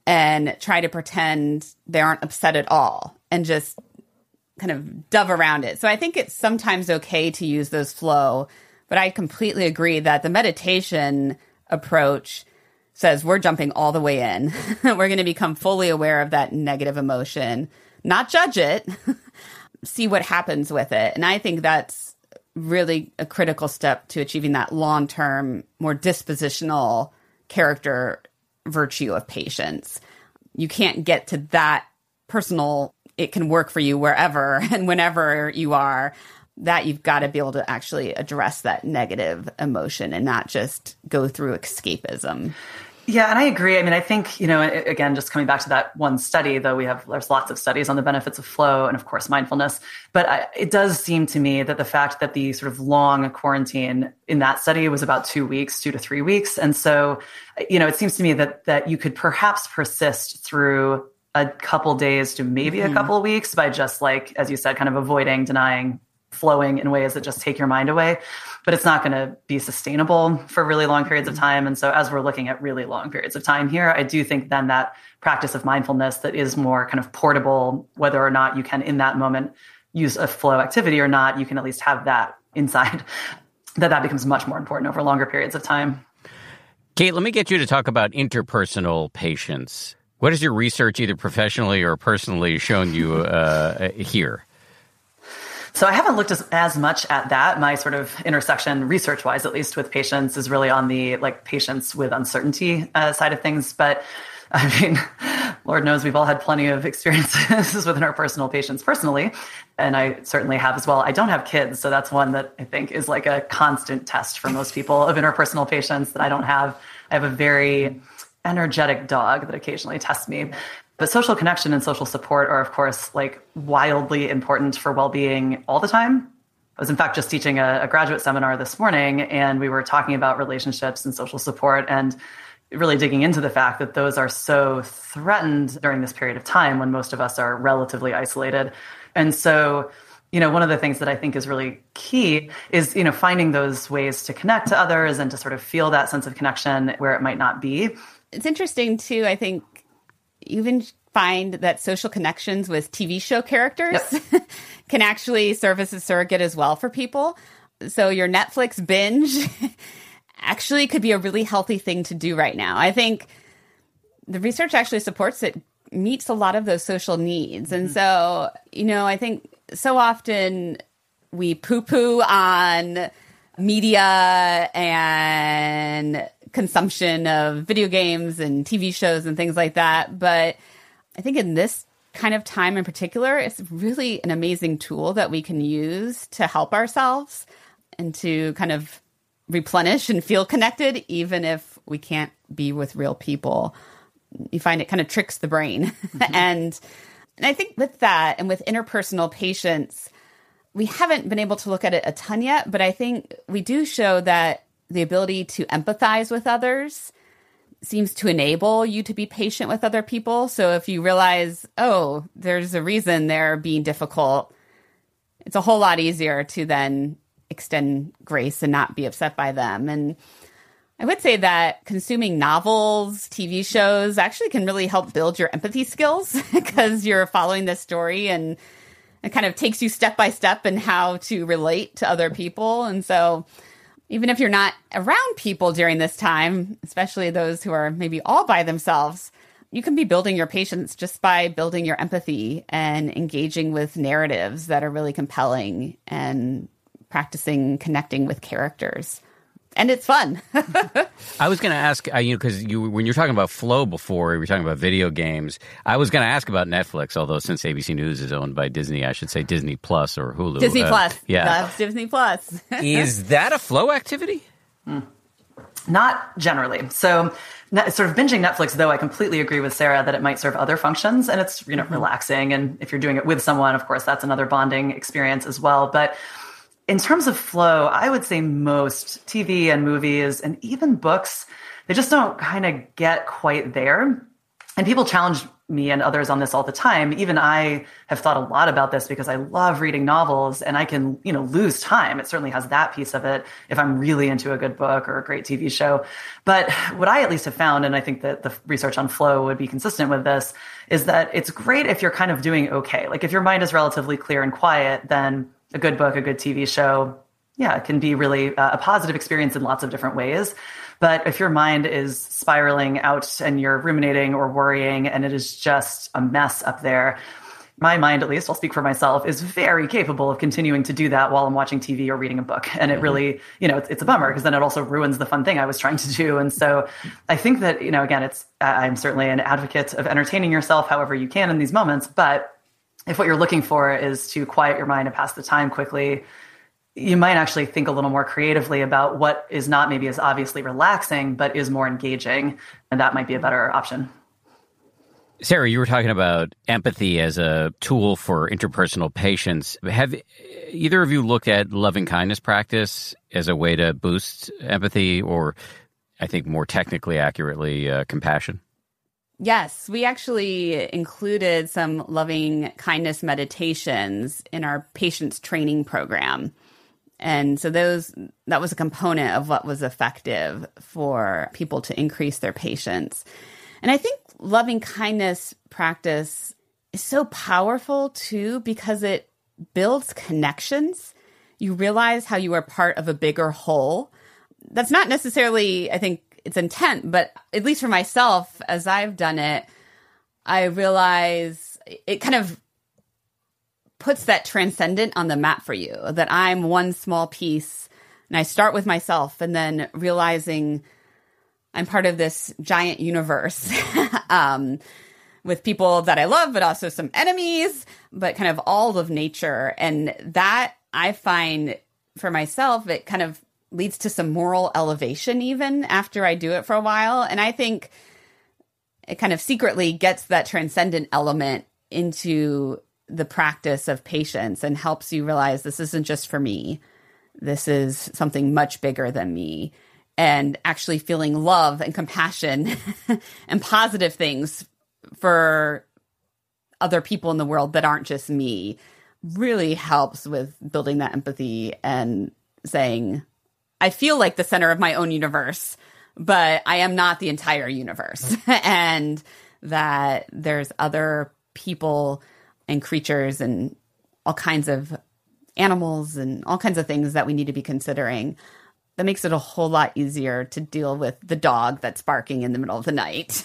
and try to pretend they aren't upset at all and just kind of dove around it. So I think it's sometimes okay to use those flow, but I completely agree that the meditation approach says we're jumping all the way in. we're going to become fully aware of that negative emotion, not judge it, see what happens with it. And I think that's really a critical step to achieving that long term, more dispositional character virtue of patience. You can't get to that personal, it can work for you wherever and whenever you are. That you've got to be able to actually address that negative emotion and not just go through escapism. Yeah, and I agree. I mean, I think, you know, again, just coming back to that one study, though we have, there's lots of studies on the benefits of flow and, of course, mindfulness. But I, it does seem to me that the fact that the sort of long quarantine in that study was about two weeks, two to three weeks. And so, you know, it seems to me that, that you could perhaps persist through a couple days to maybe mm-hmm. a couple of weeks by just like, as you said, kind of avoiding, denying, flowing in ways that just take your mind away but it's not going to be sustainable for really long periods of time. And so, as we're looking at really long periods of time here, I do think then that practice of mindfulness that is more kind of portable, whether or not you can in that moment use a flow activity or not, you can at least have that inside. that that becomes much more important over longer periods of time. Kate, let me get you to talk about interpersonal patience. What has your research, either professionally or personally, shown you uh, here? So I haven't looked as, as much at that. My sort of intersection, research wise, at least with patience, is really on the like patience with uncertainty uh, side of things. But I mean, Lord knows we've all had plenty of experiences with interpersonal patience personally, and I certainly have as well. I don't have kids, so that's one that I think is like a constant test for most people of interpersonal patience that I don't have. I have a very energetic dog that occasionally tests me. But social connection and social support are, of course, like wildly important for well being all the time. I was, in fact, just teaching a, a, graduate seminar this morning, and we were talking about relationships and social support and really digging into the fact that those are so threatened during this period of time when most of us are relatively isolated. And so, you know, one of the things that I think is really key is, you know, finding those ways to connect to others and to sort of feel that sense of connection where it might not be. It's interesting, too, I think, even find that social connections with TV show characters yep. can actually serve as a surrogate as well for people. So your Netflix binge actually could be a really healthy thing to do right now. I think the research actually supports it meets a lot of those social needs. And mm-hmm. so, you know, I think so often we poo poo on media and consumption of video games and TV shows and things like that. But I think in this kind of time in particular, it's really an amazing tool that we can use to help ourselves and to kind of replenish and feel connected, even if we can't be with real people. You find it kind of tricks the brain. Mm-hmm. and, and I think with that and with interpersonal patience, we haven't been able to look at it a ton yet, but I think we do show that the ability to empathize with others seems to enable you to be patient with other people. So if you realize, oh, there's a reason they're being difficult, it's a whole lot easier to then extend grace and not be upset by them. And I would say that consuming novels, TV shows actually can really help build your empathy skills because you're following this story and it kind of takes you step by step in how to relate to other people. And so even if you're not around people during this time, especially those who are maybe all by themselves, you can be building your patience just by building your empathy and engaging with narratives that are really compelling and practicing connecting with characters and it's fun. I was going to ask uh, you because you when you're talking about flow before, you were talking about video games. I was going to ask about Netflix, although since ABC News is owned by Disney, I should say Disney Plus or Hulu. Disney uh, Plus, yeah, That's Disney Plus. is that a flow activity? Mm. Not generally. So, sort of binging Netflix, though, I completely agree with Sarah that it might serve other functions, and it's you know mm-hmm. relaxing. And if you're doing it with someone, of course, that's another bonding experience as well. But in terms of flow, I would say most TV and movies and even books, they just don't kind of get quite there. And people challenge me and others on this all the time. Even I have thought a lot about this because I love reading novels and I can, you know, lose time. It certainly has that piece of it if I'm really into a good book or a great TV show. But what I at least have found, and I think that the research on flow would be consistent with this, is that it's great if you're kind of doing okay. Like if your mind is relatively clear and quiet, then a good book, a good TV show, yeah, it can be really uh, a positive experience in lots of different ways. But if your mind is spiraling out and you're ruminating or worrying and it is just a mess up there, my mind, at least, I'll speak for myself, is very capable of continuing to do that while I'm watching TV or reading a book. And it mm-hmm. really, you know, it's, it's a bummer because then it also ruins the fun thing I was trying to do. And so I think that, you know, again, it's, I'm certainly an advocate of entertaining yourself however you can in these moments, but if what you're looking for is to quiet your mind and pass the time quickly, you might actually think a little more creatively about what is not maybe as obviously relaxing, but is more engaging. And that might be a better option. Sarah, you were talking about empathy as a tool for interpersonal patience. Have either of you looked at loving kindness practice as a way to boost empathy or, I think more technically accurately, uh, compassion? Yes, we actually included some loving kindness meditations in our patience training program. And so those that was a component of what was effective for people to increase their patience. And I think loving kindness practice is so powerful too because it builds connections. You realize how you are part of a bigger whole. That's not necessarily, I think, its intent, but at least for myself, as I've done it, I realize it kind of puts that transcendent on the map for you that I'm one small piece and I start with myself and then realizing I'm part of this giant universe um, with people that I love, but also some enemies, but kind of all of nature. And that I find for myself, it kind of leads to some moral elevation even after I do it for a while. And I think it kind of secretly gets that transcendent element into the practice of patience and helps you realize this isn't just for me. This is something much bigger than me. And actually feeling love and compassion and positive things for other people in the world that aren't just me really helps with building that empathy and saying, I feel like the center of my own universe, but I am not the entire universe. Mm-hmm. and that there's other people and creatures and all kinds of animals and all kinds of things that we need to be considering. That makes it a whole lot easier to deal with the dog that's barking in the middle of the night.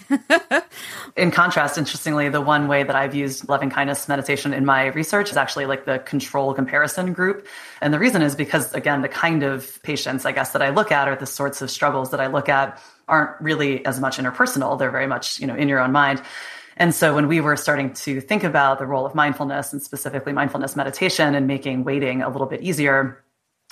in contrast, interestingly, the one way that I've used loving kindness meditation in my research is actually like the control comparison group. And the reason is because, again, the kind of patience, I guess, that I look at or the sorts of struggles that I look at aren't really as much interpersonal. They're very much, you know, in your own mind. And so when we were starting to think about the role of mindfulness and specifically mindfulness meditation and making waiting a little bit easier,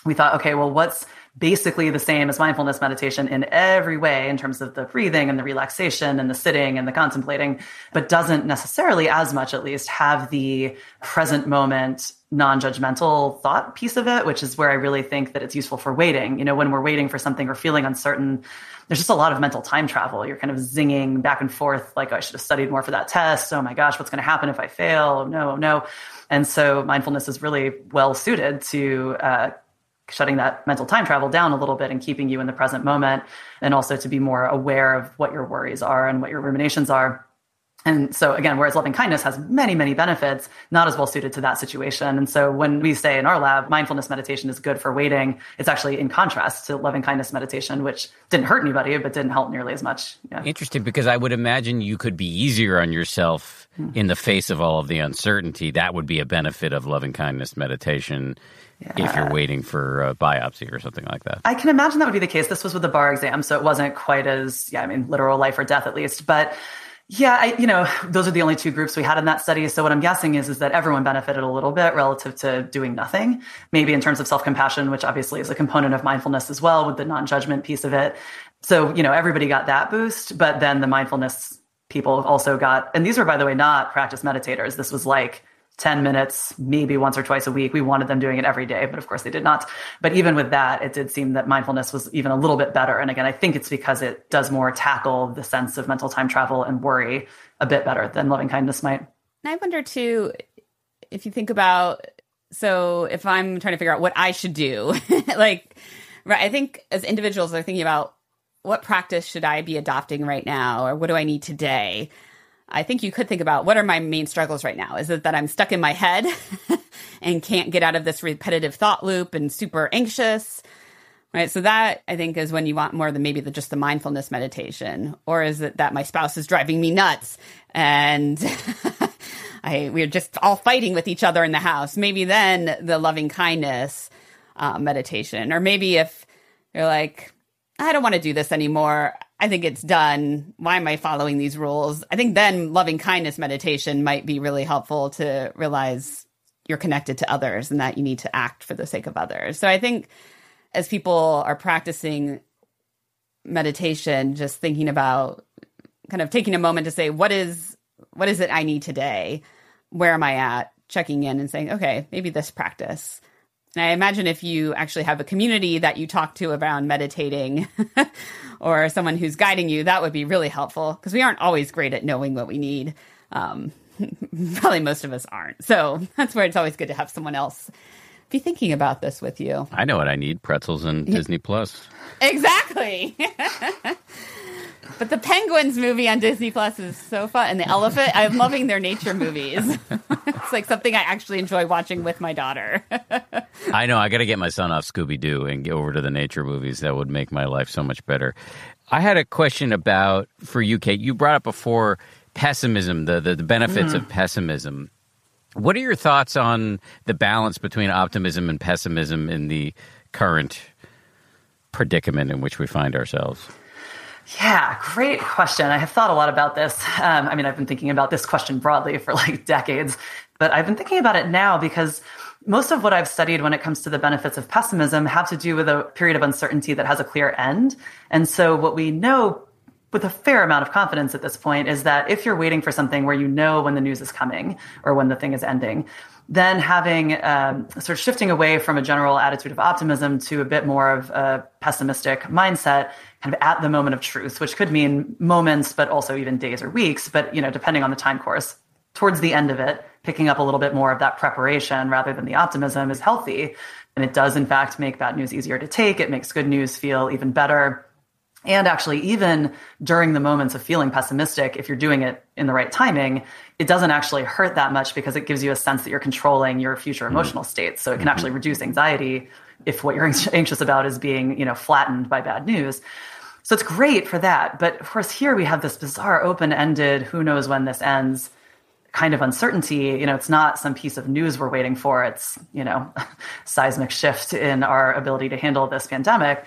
we thought, okay, well, what's basically the same as mindfulness meditation in every way in terms of the breathing and the relaxation and the sitting and the contemplating, but doesn't necessarily, as much at least, have the present moment non-judgmental thought piece of it, which is where I really think that it's useful for waiting. You know, when we're waiting for something or feeling uncertain, there's just a lot of mental time travel. You're kind of zinging back and forth, like, oh, I should have studied more for that test. Oh my gosh, what's going to happen if I fail? Oh, no, oh, no. And so mindfulness is really well suited to uh, shutting that mental time travel down a little bit and keeping you in the present moment and also to be more aware of what your worries are and what your ruminations are. And so again whereas loving kindness has many many benefits not as well suited to that situation. And so when we say in our lab mindfulness meditation is good for waiting. It's actually in contrast to loving kindness meditation which didn't hurt anybody but didn't help nearly as much. Yeah. interesting because i would imagine you could be easier on yourself hmm. in the face of all of the uncertainty. That would be a benefit of loving kindness meditation yeah. if you're waiting for a biopsy or something like that. I can imagine that would be the case. This was with the bar exam, so it wasn't quite as, yeah, I mean, literal life or death at least. But yeah, I, you know, those are the only two groups we had in that study. So what I'm guessing is, is that everyone benefited a little bit relative to doing nothing. Maybe in terms of self-compassion, which obviously is a component of mindfulness as well, with the non-judgment piece of it. So you know, everybody got that boost, but then the mindfulness people also got, and these were, by the way, not practice meditators. This was like 10 minutes, maybe once or twice a week. We wanted them doing it every day, but of course they did not. But even with that, it did seem that mindfulness was even a little bit better. And again, I think it's because it does more tackle the sense of mental time travel and worry a bit better than loving kindness might. And I wonder too, if you think about, so if I'm trying to figure out what I should do, like, right, I think as individuals are thinking about what practice should I be adopting right now, or what do I need today? I think you could think about what are my main struggles right now? Is it that I'm stuck in my head and can't get out of this repetitive thought loop and super anxious? Right. So that I think is when you want more than maybe the, just the mindfulness meditation. Or is it that my spouse is driving me nuts and I, we're just all fighting with each other in the house? Maybe then the loving kindness uh, meditation. Or maybe if you're like, I don't want to do this anymore. I think it's done. Why am I following these rules? I think then loving kindness meditation might be really helpful to realize you're connected to others and that you need to act for the sake of others. So I think as people are practicing meditation, just thinking about kind of taking a moment to say, what is what is it I need today? Where am I at? Checking in and saying, okay, maybe this practice. And I imagine if you actually have a community that you talk to around meditating or someone who's guiding you, that would be really helpful because we aren't always great at knowing what we need. Um, probably most of us aren't. So that's where it's always good to have someone else be thinking about this with you. I know what I need pretzels and Disney Plus. Exactly. But the Penguins movie on Disney Plus is so fun, and the elephant. I'm loving their nature movies. it's like something I actually enjoy watching with my daughter. I know. I got to get my son off Scooby Doo and get over to the nature movies. That would make my life so much better. I had a question about for you, Kate. You brought up before pessimism, the the, the benefits mm-hmm. of pessimism. What are your thoughts on the balance between optimism and pessimism in the current predicament in which we find ourselves? Yeah, great question. I have thought a lot about this. Um, I mean, I've been thinking about this question broadly for like decades, but I've been thinking about it now because most of what I've studied when it comes to the benefits of pessimism have to do with a period of uncertainty that has a clear end. And so what we know with a fair amount of confidence at this point is that if you're waiting for something where you know when the news is coming or when the thing is ending, then having um, sort of shifting away from a general attitude of optimism to a bit more of a pessimistic mindset kind of at the moment of truth which could mean moments but also even days or weeks but you know depending on the time course towards the end of it picking up a little bit more of that preparation rather than the optimism is healthy and it does in fact make bad news easier to take it makes good news feel even better and actually, even during the moments of feeling pessimistic, if you're doing it in the right timing, it doesn't actually hurt that much because it gives you a sense that you're controlling your future mm-hmm. emotional states. So it can actually mm-hmm. reduce anxiety if what you're anxious about is being, you know, flattened by bad news. So it's great for that. But of course, here we have this bizarre open ended, who knows when this ends kind of uncertainty. You know, it's not some piece of news we're waiting for. It's, you know, seismic shift in our ability to handle this pandemic,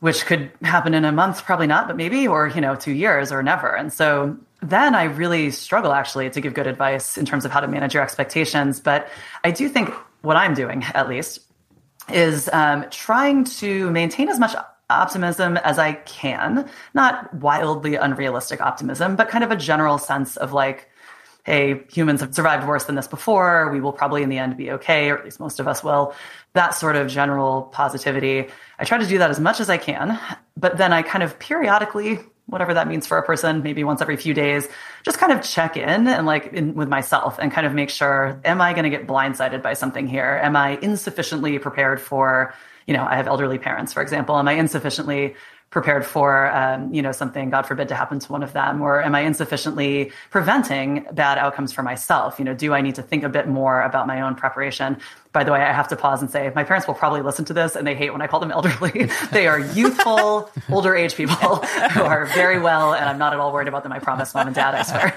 which could happen in a month, probably not, but maybe, or, you know, two years or never. And so then I really struggle actually to give good advice in terms of how to manage your expectations. But I do think what I'm doing, at least, is um, trying to maintain as much optimism as I can, not wildly unrealistic optimism, but kind of a general sense of like, hey, humans have survived worse than this before. We will probably in the end be okay, or at least most of us will. That sort of general positivity. I try to do that as much as I can, but then I kind of periodically, whatever that means for a person, maybe once every few days, just kind of check in and like in, with myself and kind of make sure, am I going to get blindsided by something here? Am I insufficiently prepared for you know, I have elderly parents, for example. Am I insufficiently prepared for, um, you know, something, God forbid, to happen to one of them? Or am I insufficiently preventing bad outcomes for myself? You know, do I need to think a bit more about my own preparation? By the way, I have to pause and say my parents will probably listen to this and they hate when I call them elderly. they are youthful, older age people who are very well, and I'm not at all worried about them. I promise, mom and dad, I swear.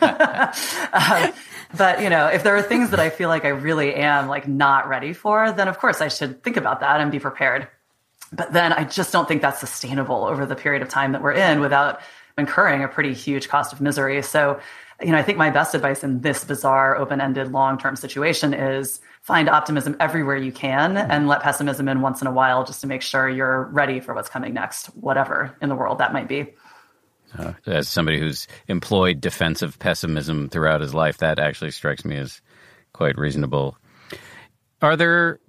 um, but you know, if there are things that I feel like I really am like not ready for, then of course I should think about that and be prepared. But then I just don't think that's sustainable over the period of time that we're in without incurring a pretty huge cost of misery. So, you know, I think my best advice in this bizarre, open ended, long term situation is find optimism everywhere you can and let pessimism in once in a while just to make sure you're ready for what's coming next, whatever in the world that might be. Uh, as somebody who's employed defensive pessimism throughout his life, that actually strikes me as quite reasonable. Are there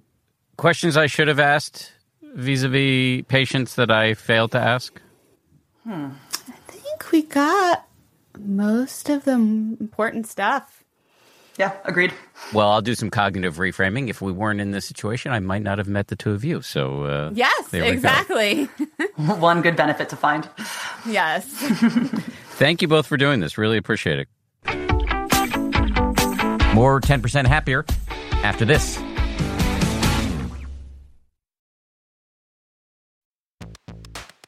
questions I should have asked vis-a-vis patience that I failed to ask? Hmm. I think we got most of the important stuff. Yeah, agreed. Well, I'll do some cognitive reframing. If we weren't in this situation, I might not have met the two of you. So, uh, yes, exactly. One good benefit to find. Yes. Thank you both for doing this. Really appreciate it. More 10% happier after this.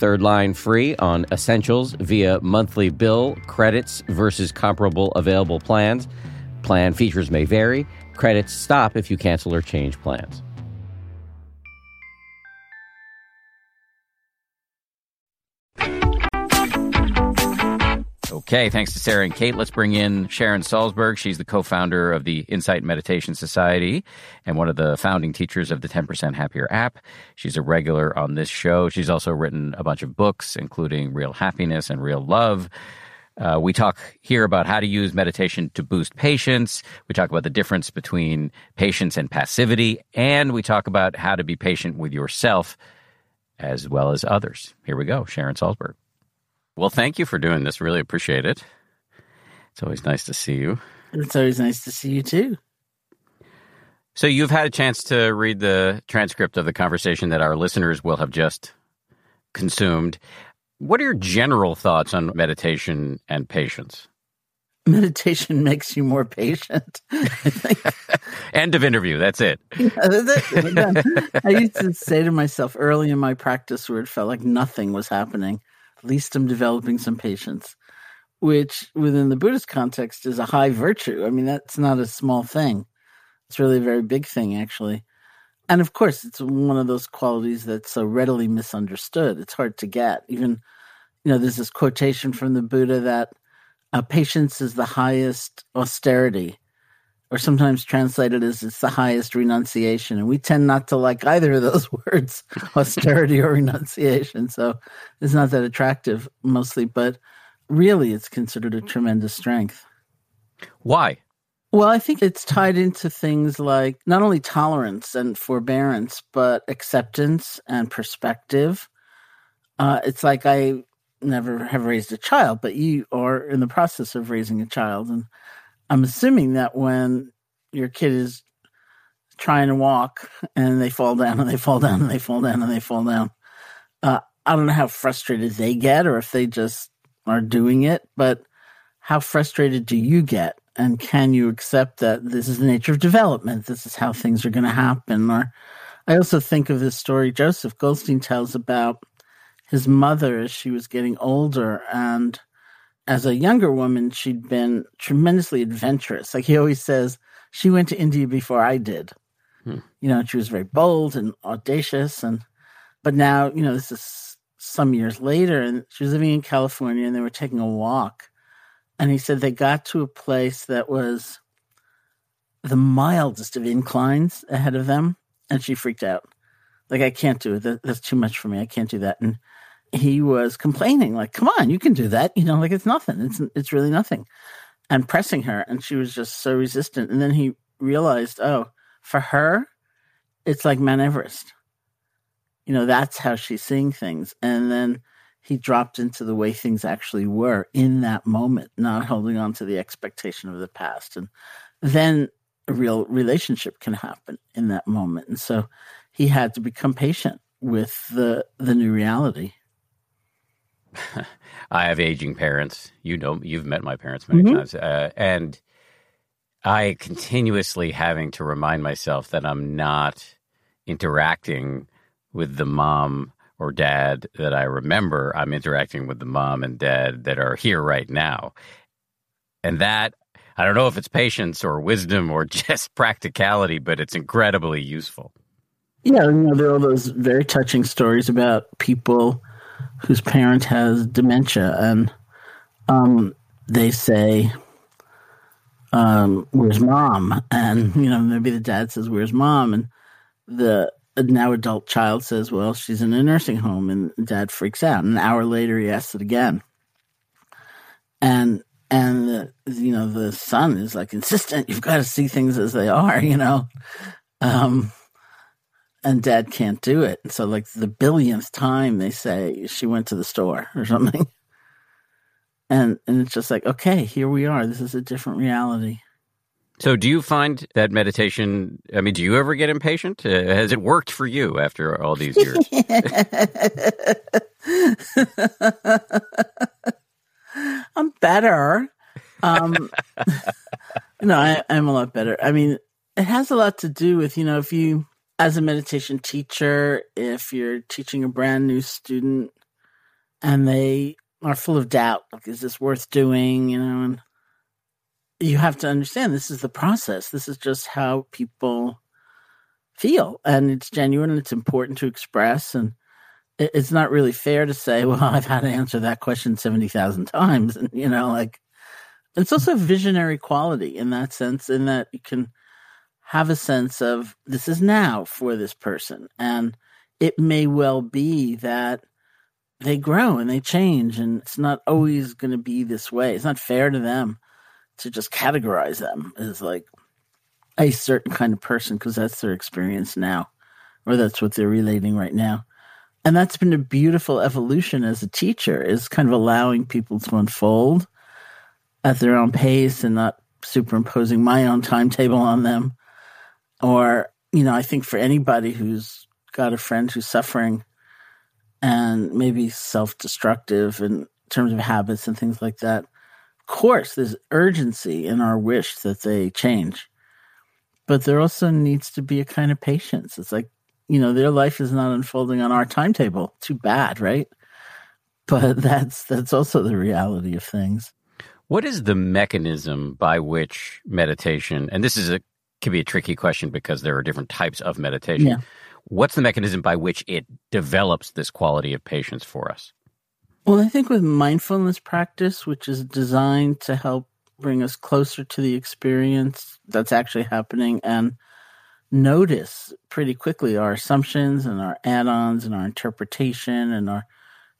Third line free on essentials via monthly bill credits versus comparable available plans. Plan features may vary. Credits stop if you cancel or change plans. Okay, thanks to Sarah and Kate. Let's bring in Sharon Salzberg. She's the co founder of the Insight Meditation Society and one of the founding teachers of the 10% Happier app. She's a regular on this show. She's also written a bunch of books, including Real Happiness and Real Love. Uh, we talk here about how to use meditation to boost patience. We talk about the difference between patience and passivity. And we talk about how to be patient with yourself as well as others. Here we go, Sharon Salzberg. Well, thank you for doing this. Really appreciate it. It's always nice to see you. It's always nice to see you too. So, you've had a chance to read the transcript of the conversation that our listeners will have just consumed. What are your general thoughts on meditation and patience? Meditation makes you more patient. End of interview. That's it. Yeah, that's it. I used to say to myself early in my practice where it felt like nothing was happening, at least I'm developing some patience, which within the Buddhist context is a high virtue. I mean, that's not a small thing. It's really a very big thing, actually. And of course, it's one of those qualities that's so readily misunderstood. It's hard to get. Even, you know, there's this quotation from the Buddha that uh, patience is the highest austerity, or sometimes translated as it's the highest renunciation. And we tend not to like either of those words, austerity or renunciation. So it's not that attractive mostly, but really it's considered a tremendous strength. Why? Well, I think it's tied into things like not only tolerance and forbearance, but acceptance and perspective. Uh, it's like I never have raised a child, but you are in the process of raising a child. And I'm assuming that when your kid is trying to walk and they fall down and they fall down and they fall down and they fall down, uh, I don't know how frustrated they get or if they just are doing it, but how frustrated do you get? and can you accept that this is the nature of development? This is how things are going to happen. Or I also think of this story Joseph Goldstein tells about his mother as she was getting older and as a younger woman she'd been tremendously adventurous like he always says she went to india before i did hmm. you know she was very bold and audacious and but now you know this is some years later and she was living in california and they were taking a walk and he said they got to a place that was the mildest of inclines ahead of them. And she freaked out. Like, I can't do it. That's too much for me. I can't do that. And he was complaining, like, come on, you can do that. You know, like it's nothing. It's, it's really nothing. And pressing her. And she was just so resistant. And then he realized, oh, for her, it's like Mount Everest. You know, that's how she's seeing things. And then he dropped into the way things actually were in that moment, not holding on to the expectation of the past. And then a real relationship can happen in that moment. And so he had to become patient with the the new reality. I have aging parents. You know, you've met my parents many mm-hmm. times, uh, and I continuously having to remind myself that I'm not interacting with the mom or dad that I remember, I'm interacting with the mom and dad that are here right now. And that, I don't know if it's patience or wisdom or just practicality, but it's incredibly useful. Yeah, you know, there are all those very touching stories about people whose parent has dementia, and um, they say, um, "Where's mom?" And you know, maybe the dad says, "Where's mom?" And the now adult child says, Well, she's in a nursing home, and dad freaks out. An hour later, he asks it again. And and the, you know the son is like insistent you've got to see things as they are you know um and dad can't do it And so like the billionth time they say she went to the store or something and and it's just like okay here we are this is a different reality so, do you find that meditation? I mean, do you ever get impatient? Uh, has it worked for you after all these years? I'm better. Um, no, I, I'm a lot better. I mean, it has a lot to do with, you know, if you, as a meditation teacher, if you're teaching a brand new student and they are full of doubt, like, is this worth doing? You know, and you have to understand this is the process. This is just how people feel, and it's genuine and it's important to express. And it's not really fair to say, "Well, I've had to answer that question seventy thousand times," and you know, like it's also a visionary quality in that sense, in that you can have a sense of this is now for this person, and it may well be that they grow and they change, and it's not always going to be this way. It's not fair to them to just categorize them as like a certain kind of person because that's their experience now, or that's what they're relating right now. And that's been a beautiful evolution as a teacher, is kind of allowing people to unfold at their own pace and not superimposing my own timetable on them. Or, you know, I think for anybody who's got a friend who's suffering, and maybe self destructive in terms of habits and things like that. Of course, there's urgency in our wish that they change, but there also needs to be a kind of patience. It's like, you know, their life is not unfolding on our timetable. Too bad, right? But that's that's also the reality of things. What is the mechanism by which meditation, and this is a can be a tricky question because there are different types of meditation. Yeah. What's the mechanism by which it develops this quality of patience for us? Well, I think with mindfulness practice, which is designed to help bring us closer to the experience that's actually happening and notice pretty quickly our assumptions and our add ons and our interpretation and our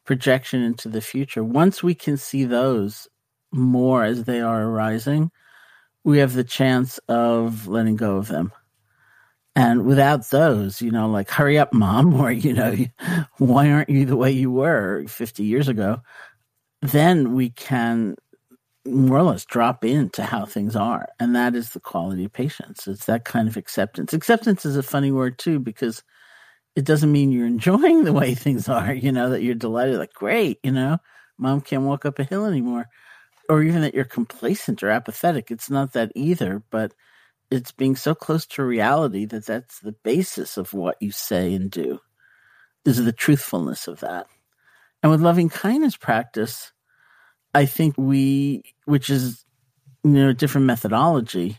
projection into the future. Once we can see those more as they are arising, we have the chance of letting go of them. And without those, you know, like, hurry up, mom, or, you know, why aren't you the way you were 50 years ago? Then we can more or less drop into how things are. And that is the quality of patience. It's that kind of acceptance. Acceptance is a funny word, too, because it doesn't mean you're enjoying the way things are, you know, that you're delighted, like, great, you know, mom can't walk up a hill anymore or even that you're complacent or apathetic. It's not that either, but it's being so close to reality that that's the basis of what you say and do is the truthfulness of that. And with loving kindness practice, I think we, which is, you know, a different methodology,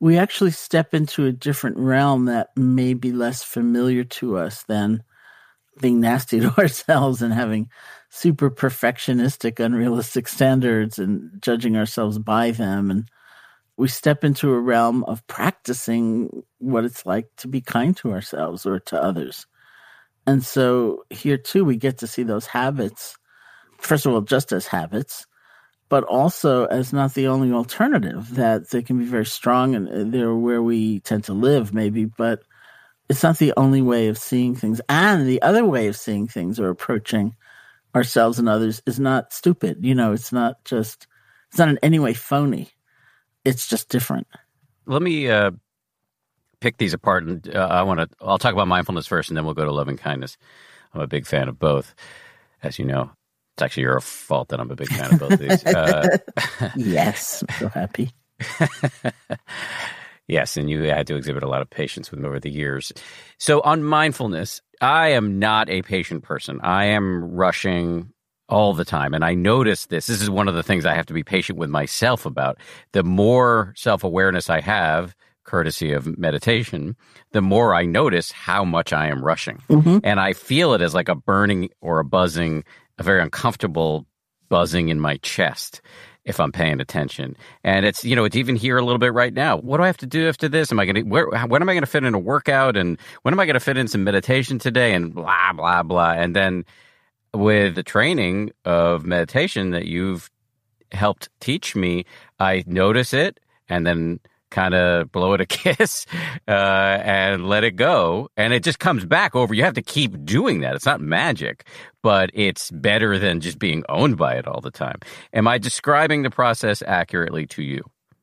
we actually step into a different realm that may be less familiar to us than being nasty to ourselves and having super perfectionistic, unrealistic standards and judging ourselves by them. And we step into a realm of practicing what it's like to be kind to ourselves or to others. And so here too, we get to see those habits, first of all, just as habits, but also as not the only alternative, that they can be very strong and uh, they're where we tend to live, maybe, but it's not the only way of seeing things. And the other way of seeing things or approaching ourselves and others is not stupid. You know, it's not just, it's not in any way phony. It's just different. Let me uh, pick these apart. And uh, I want to, I'll talk about mindfulness first and then we'll go to loving kindness. I'm a big fan of both, as you know. It's actually your fault that I'm a big fan of both of these. Uh, yes, I'm so happy. yes, and you had to exhibit a lot of patience with them over the years. So, on mindfulness, I am not a patient person. I am rushing all the time. And I notice this. This is one of the things I have to be patient with myself about. The more self awareness I have, courtesy of meditation, the more I notice how much I am rushing. Mm-hmm. And I feel it as like a burning or a buzzing, a very uncomfortable buzzing in my chest if I'm paying attention. And it's, you know, it's even here a little bit right now. What do I have to do after this? Am I going to, when am I going to fit in a workout? And when am I going to fit in some meditation today? And blah, blah, blah. And then with the training of meditation that you've helped teach me, I notice it and then kind of blow it a kiss uh, and let it go. And it just comes back over. You have to keep doing that. It's not magic, but it's better than just being owned by it all the time. Am I describing the process accurately to you?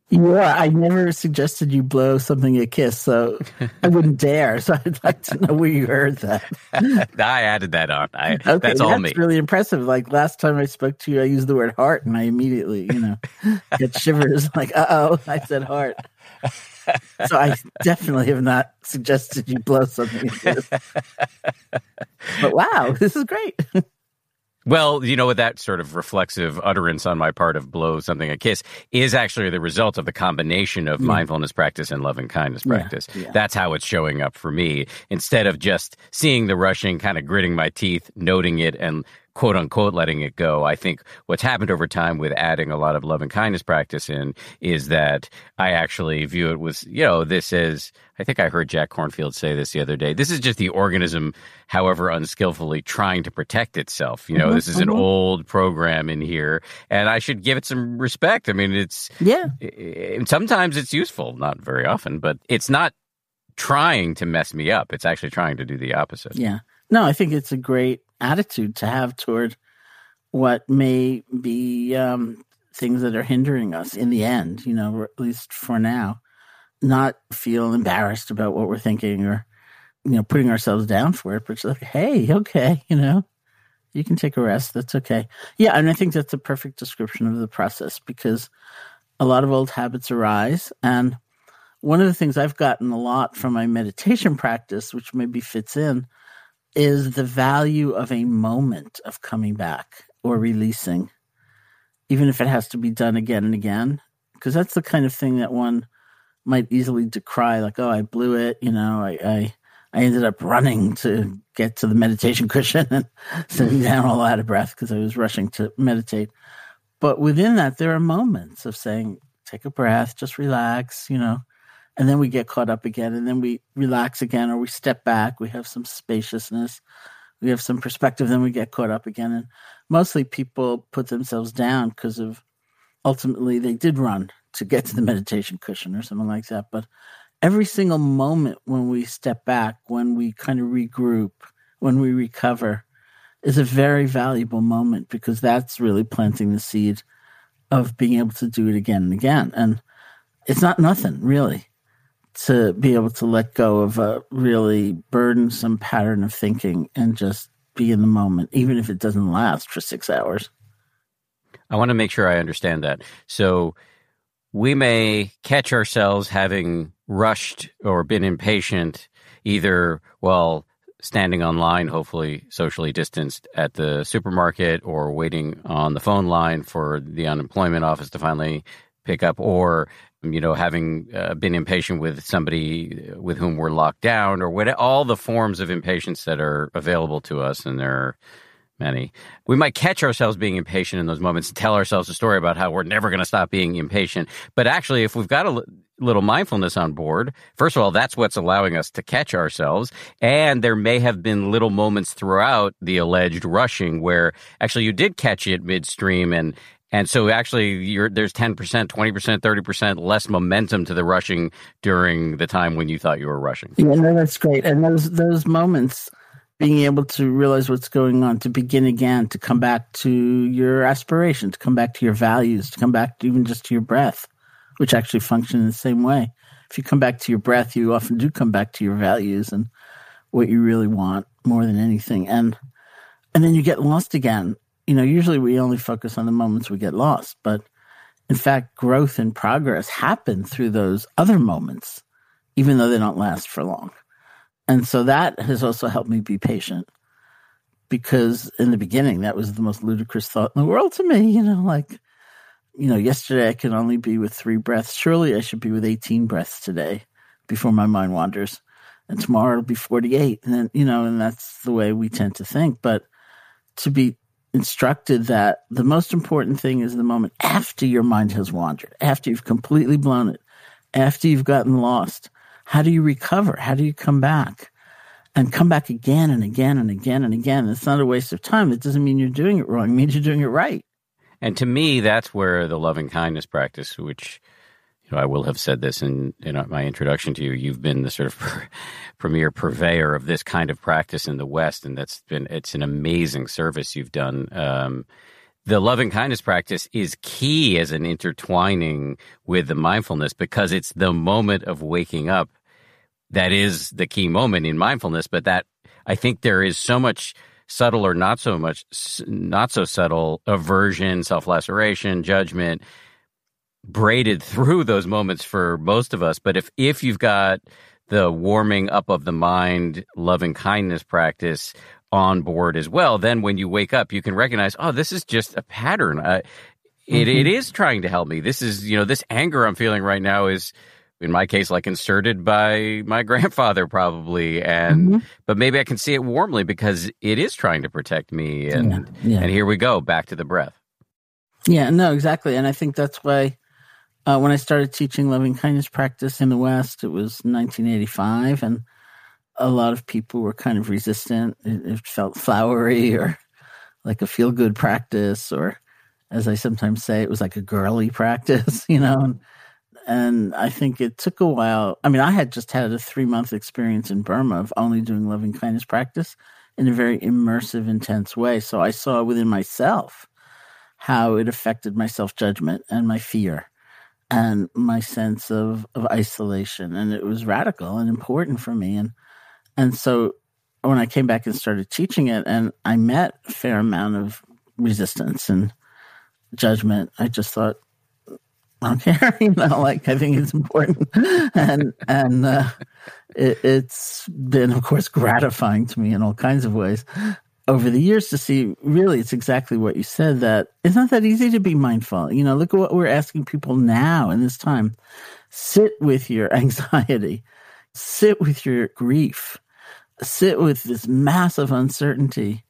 Yeah, I never suggested you blow something a kiss, so I wouldn't dare. So I'd like to know where you heard that. I added that on. I, okay, that's all that's me. really impressive. Like last time I spoke to you, I used the word heart, and I immediately, you know, get shivers. Like, uh oh, I said heart. so I definitely have not suggested you blow something. but wow, this is great. Well, you know what that sort of reflexive utterance on my part of blow something a kiss is actually the result of the combination of yeah. mindfulness practice and loving kindness practice. Yeah, yeah. That's how it's showing up for me. Instead of just seeing the rushing, kind of gritting my teeth, noting it and quote unquote letting it go. I think what's happened over time with adding a lot of love and kindness practice in is that I actually view it with, you know, this is, I think I heard Jack Kornfield say this the other day. This is just the organism, however unskillfully, trying to protect itself. You know, mm-hmm, this is mm-hmm. an old program in here, and I should give it some respect. I mean, it's, yeah. It, sometimes it's useful, not very often, but it's not trying to mess me up. It's actually trying to do the opposite. Yeah. No, I think it's a great attitude to have toward what may be um, things that are hindering us in the end, you know, at least for now. Not feel embarrassed about what we're thinking or, you know, putting ourselves down for it, but just like, hey, okay, you know, You can take a rest. That's okay. Yeah, and I think that's a perfect description of the process because a lot of old habits arise. And one of the things I've gotten a lot from my meditation practice, which maybe fits in, is the value of a moment of coming back or releasing, even if it has to be done again and again. Because that's the kind of thing that one might easily decry, like, oh, I blew it. You know, I, I, I ended up running to get to the meditation cushion and sitting mm. down all out of breath because I was rushing to meditate. But within that, there are moments of saying, take a breath, just relax, you know, and then we get caught up again and then we relax again or we step back, we have some spaciousness, we have some perspective, then we get caught up again. And mostly people put themselves down because of ultimately they did run to get to the meditation cushion or something like that. But every single moment when we step back, when we kind of regroup, when we recover, is a very valuable moment because that's really planting the seed of being able to do it again and again. And it's not nothing, really, to be able to let go of a really burdensome pattern of thinking and just be in the moment, even if it doesn't last for six hours. I want to make sure I understand that. So we may catch ourselves having rushed or been impatient, either while standing online, hopefully socially distanced at the supermarket, or waiting on the phone line for the unemployment office to finally pick up, or you know, having uh, been impatient with somebody with whom we're locked down, or what all the forms of impatience that are available to us, and there are many. We might catch ourselves being impatient in those moments and tell ourselves a story about how we're never going to stop being impatient. But actually, if we've got a little mindfulness on board, first of all, that's what's allowing us to catch ourselves. And there may have been little moments throughout the alleged rushing where actually you did catch it midstream and and so actually there's 10%, 20%, 30% less momentum to the rushing during the time when you thought you were rushing. Yeah, no, that's great. And those those moments being able to realize what's going on, to begin again, to come back to your aspiration, to come back to your values, to come back to even just to your breath which actually function in the same way. If you come back to your breath, you often do come back to your values and what you really want more than anything. And and then you get lost again. You know, usually we only focus on the moments we get lost, but in fact, growth and progress happen through those other moments, even though they don't last for long. And so that has also helped me be patient because in the beginning, that was the most ludicrous thought in the world to me, you know, like, you know, yesterday I could only be with three breaths. Surely I should be with 18 breaths today before my mind wanders. And tomorrow it'll be 48. And then, you know, and that's the way we tend to think. But to be instructed that the most important thing is the moment after your mind has wandered, after you've completely blown it, after you've gotten lost. How do you recover? How do you come back? And come back again and again and again and again. It's not a waste of time. It doesn't mean you're doing it wrong. It means you're doing it right. And to me, that's where the loving kindness practice, which you know, I will have said this in, in my introduction to you. You've been the sort of premier purveyor of this kind of practice in the West, and that's been it's an amazing service you've done. Um, the loving kindness practice is key as an intertwining with the mindfulness because it's the moment of waking up that is the key moment in mindfulness. But that I think there is so much subtle or not so much, not so subtle aversion, self laceration, judgment braided through those moments for most of us. But if, if you've got the warming up of the mind, loving kindness practice on board as well, then when you wake up, you can recognize, oh, this is just a pattern. It, mm-hmm. it is trying to help me. This is, you know, this anger I'm feeling right now is in my case, like inserted by my grandfather, probably. And mm-hmm. but maybe I can see it warmly because it is trying to protect me. And yeah, yeah. and here we go, back to the breath. Yeah, no, exactly. And I think that's why uh, when I started teaching loving kindness practice in the West, it was 1985, and a lot of people were kind of resistant. It, it felt flowery or like a feel good practice, or as I sometimes say, it was like a girly practice, you know. And, and I think it took a while. I mean, I had just had a three month experience in Burma of only doing loving kindness practice in a very immersive, intense way. So I saw within myself how it affected my self judgment and my fear and my sense of, of isolation. And it was radical and important for me. And, and so when I came back and started teaching it, and I met a fair amount of resistance and judgment, I just thought, I don't care, you know, like I think it's important, and and uh, it, it's been, of course, gratifying to me in all kinds of ways over the years to see. Really, it's exactly what you said that it's not that easy to be mindful. You know, look at what we're asking people now in this time: sit with your anxiety, sit with your grief, sit with this massive uncertainty,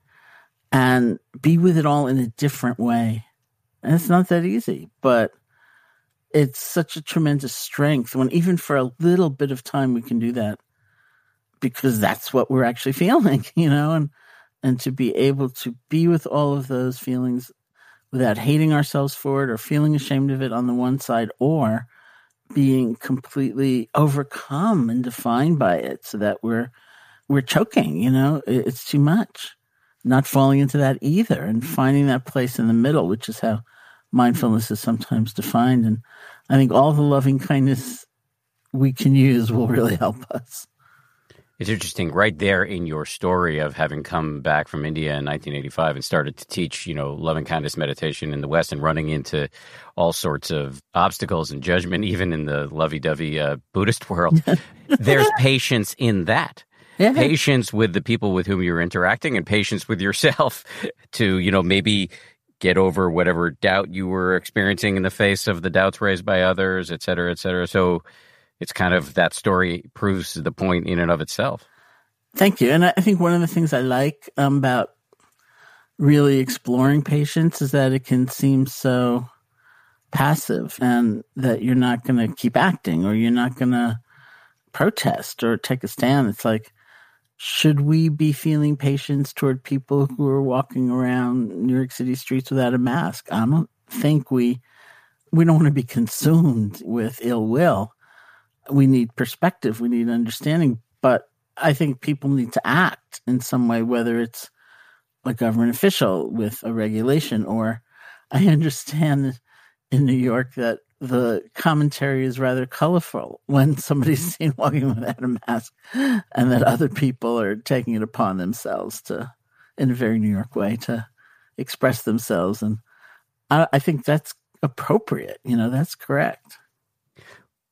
and be with it all in a different way. And it's not that easy, but it's such a tremendous strength when even for a little bit of time we can do that because that's what we're actually feeling, you know, and and to be able to be with all of those feelings without hating ourselves for it or feeling ashamed of it on the one side or being completely overcome and defined by it so that we're we're choking, you know, it's too much. Not falling into that either and finding that place in the middle, which is how mindfulness is sometimes defined. And I think all the loving kindness we can use will really help us. It's interesting, right there in your story of having come back from India in 1985 and started to teach, you know, loving kindness meditation in the West and running into all sorts of obstacles and judgment, even in the lovey dovey uh, Buddhist world. There's patience in that. Yeah. Patience with the people with whom you're interacting and patience with yourself to, you know, maybe get over whatever doubt you were experiencing in the face of the doubts raised by others, et cetera, et cetera. So it's kind of that story proves the point in and of itself. Thank you. And I think one of the things I like um, about really exploring patience is that it can seem so passive and that you're not going to keep acting or you're not going to protest or take a stand. It's like, should we be feeling patience toward people who are walking around New York City streets without a mask? I don't think we we don't want to be consumed with ill will. We need perspective, we need understanding, but I think people need to act in some way, whether it's a government official with a regulation or I understand in New York that the commentary is rather colorful when somebody's mm-hmm. seen walking without a mask and that other people are taking it upon themselves to in a very new york way to express themselves. And I, I, think that's appropriate you know that's correct.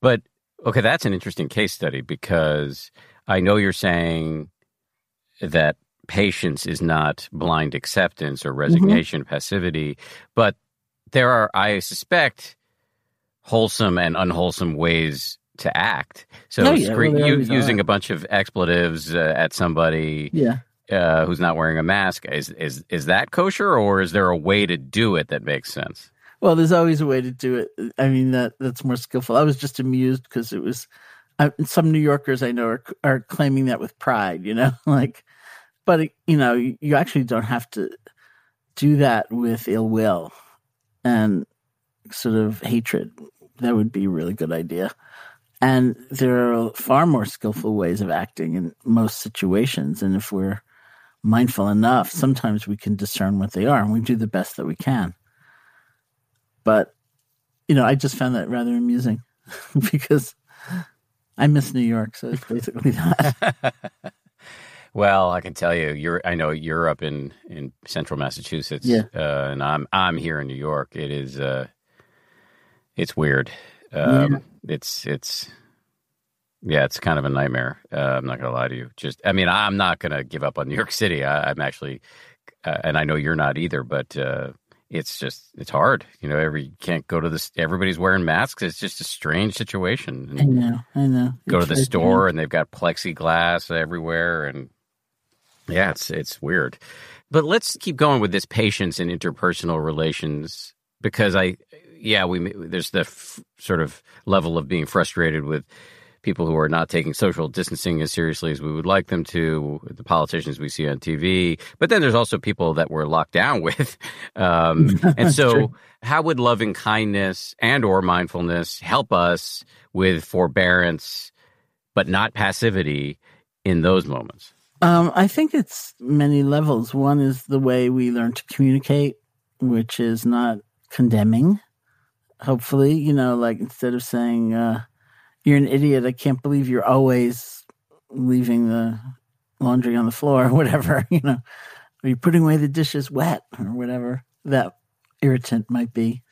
But okay that's an interesting case study because i know you're saying that patience is not blind acceptance or mm-hmm. resignation mm-hmm. passivity but there are i suspect wholesome and unwholesome ways to act. So oh, yeah. well, you, using a bunch of expletives uh, at somebody yeah. uh, who's not wearing a mask is is is that kosher or is there a way to do it that makes sense? Well, there's always a way to do it. I mean that that's more skillful. I was just amused because it was uh, some New Yorkers I know are are claiming that with pride, you know, like but you know, you actually don't have to do that with ill will and sort of hatred. That would be a really good idea. And there are far more skillful ways of acting in most situations. And if we're mindful enough, sometimes we can discern what they are and we do the best that we can. But, you know, I just found that rather amusing because I miss New York. So it's basically that. Well, I can tell you, you're. I know you're up in in central Massachusetts, yeah. uh, and I'm I'm here in New York. It is uh, it's weird. Um, yeah. It's it's yeah, it's kind of a nightmare. Uh, I'm not gonna lie to you. Just I mean, I'm not gonna give up on New York City. I, am actually, uh, and I know you're not either. But uh, it's just it's hard. You know, every you can't go to this. Everybody's wearing masks. It's just a strange situation. And I know. I know. Go it's to the store and they've got plexiglass everywhere, and yeah, it's it's weird. But let's keep going with this patience and interpersonal relations because I yeah, we there's the f- sort of level of being frustrated with people who are not taking social distancing as seriously as we would like them to, the politicians we see on TV. But then there's also people that we're locked down with. Um, and so, true. how would loving kindness and or mindfulness help us with forbearance, but not passivity in those moments? Um, I think it's many levels. One is the way we learn to communicate, which is not condemning hopefully, you know, like instead of saying, uh, you're an idiot, I can't believe you're always leaving the laundry on the floor or whatever, you know, are you putting away the dishes wet or whatever that irritant might be.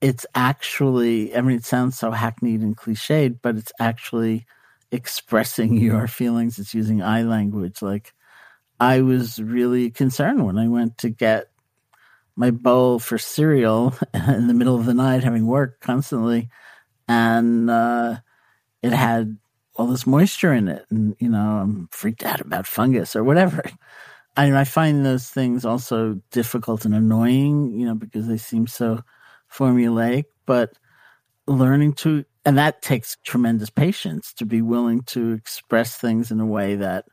It's actually, I mean, it sounds so hackneyed and cliched, but it's actually expressing your feelings. It's using I language. Like, I was really concerned when I went to get my bowl for cereal in the middle of the night, having worked constantly, and uh, it had all this moisture in it, and you know I'm freaked out about fungus or whatever. I I find those things also difficult and annoying, you know, because they seem so formulaic. But learning to, and that takes tremendous patience to be willing to express things in a way that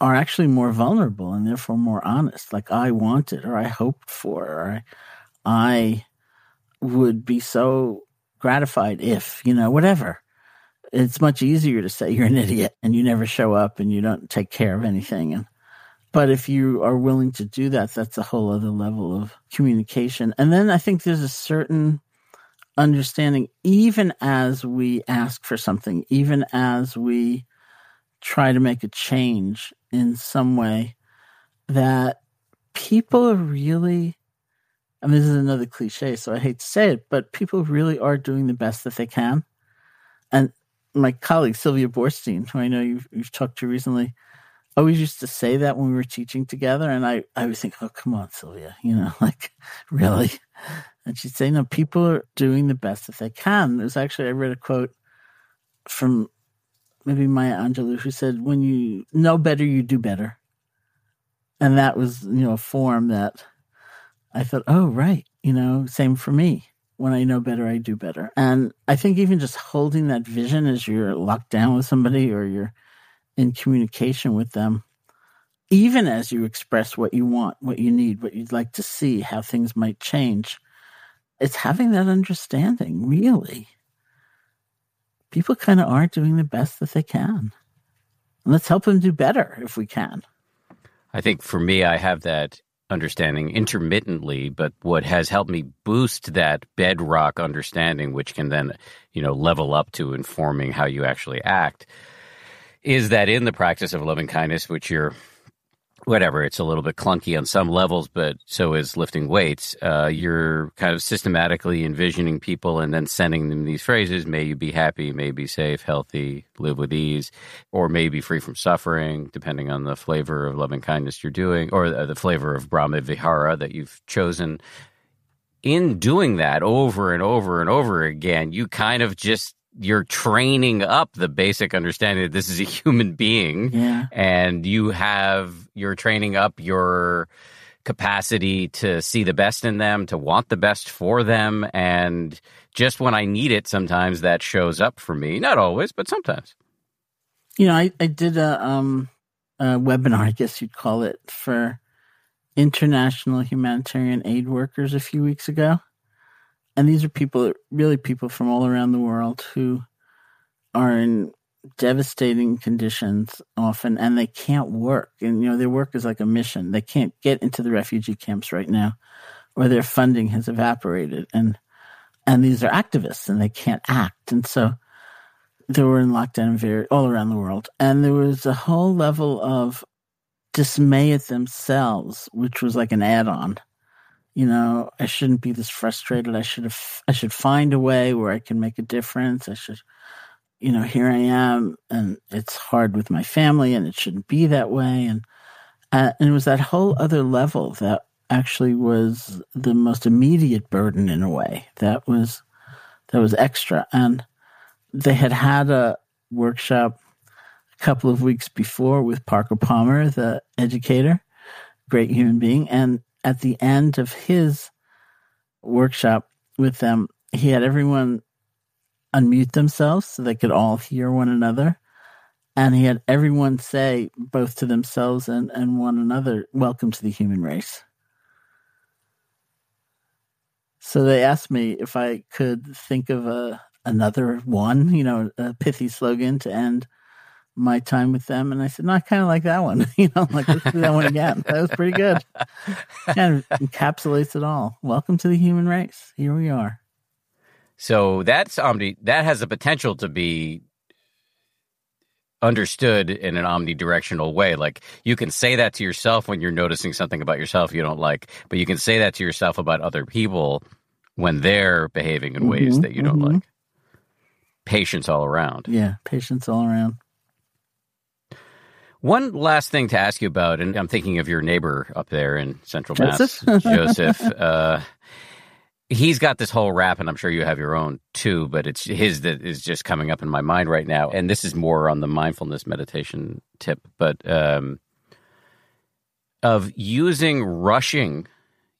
are actually more vulnerable and therefore more honest. Like I wanted, or I hoped for, or I, I would be so gratified if, you know, whatever. It's much easier to say you're an idiot and you never show up and you don't take care of anything. And, but if you are willing to do that, that's a whole other level of communication. And then I think there's a certain understanding, even as we ask for something, even as we try to make a change in some way, that people are really, I mean, this is another cliche, so I hate to say it, but people really are doing the best that they can. And my colleague, Sylvia Boorstein, who I know you've, you've talked to recently, always used to say that when we were teaching together. And I, I would think, oh, come on, Sylvia, you know, like, really? And she'd say, no, people are doing the best that they can. It was actually, I read a quote from maybe Maya Angelou who said, when you know better, you do better. And that was, you know, a form that I thought, oh, right, you know, same for me. When I know better, I do better. And I think even just holding that vision as you're locked down with somebody or you're in communication with them, even as you express what you want, what you need, what you'd like to see, how things might change, it's having that understanding, really. People kind of are doing the best that they can. And let's help them do better if we can. I think for me, I have that understanding intermittently, but what has helped me boost that bedrock understanding, which can then, you know, level up to informing how you actually act, is that in the practice of loving kindness, which you're whatever, it's a little bit clunky on some levels, but so is lifting weights. Uh, you're kind of systematically envisioning people and then sending them these phrases may you be happy, may be safe, healthy, live with ease, or may be free from suffering, depending on the flavor of loving kindness you're doing, or the flavor of Brahma Vihara that you've chosen. In doing that over and over and over again, you kind of just you're training up the basic understanding that this is a human being yeah. and you have you're training up your capacity to see the best in them to want the best for them. And just when i need it sometimes that shows up for me. Not always but sometimes. You know i, I did a, um, a webinar i guess you'd call it for international humanitarian aid workers a few weeks ago and these are people, really people from all around the world who are in devastating conditions often and they can't work. And, you know, their work is like a mission. They can't get into the refugee camps right now or their funding has evaporated. And, and these are activists and they can't act. And so they were in lockdown very, all around the world. And there was a whole level of dismay at themselves, which was like an add on you know, I shouldn't be this frustrated. I should have, I should find a way where I can make a difference. I should, you know, here I am and it's hard with my family and it shouldn't be that way. And, uh, and it was that whole other level that actually was the most immediate burden in a way that was, that was extra. And they had had a workshop a couple of weeks before with Parker Palmer, the educator, great human being. And at the end of his workshop with them, he had everyone unmute themselves so they could all hear one another. And he had everyone say, both to themselves and, and one another, Welcome to the human race. So they asked me if I could think of a another one, you know, a pithy slogan to end my time with them, and I said, "No, I kind of like that one. you know, like let's do that one again. That was pretty good. Kind of encapsulates it all. Welcome to the human race. Here we are. So that's omni. That has the potential to be understood in an omnidirectional way. Like you can say that to yourself when you're noticing something about yourself you don't like, but you can say that to yourself about other people when they're behaving in ways Mhm, that you don't mhm. like. Patience all around. Yeah, patience all around. One last thing to ask you about, and I'm thinking of your neighbor up there in Central Joseph? Mass, Joseph. Uh, he's got this whole rap, and I'm sure you have your own too, but it's his that is just coming up in my mind right now. And this is more on the mindfulness meditation tip, but um, of using rushing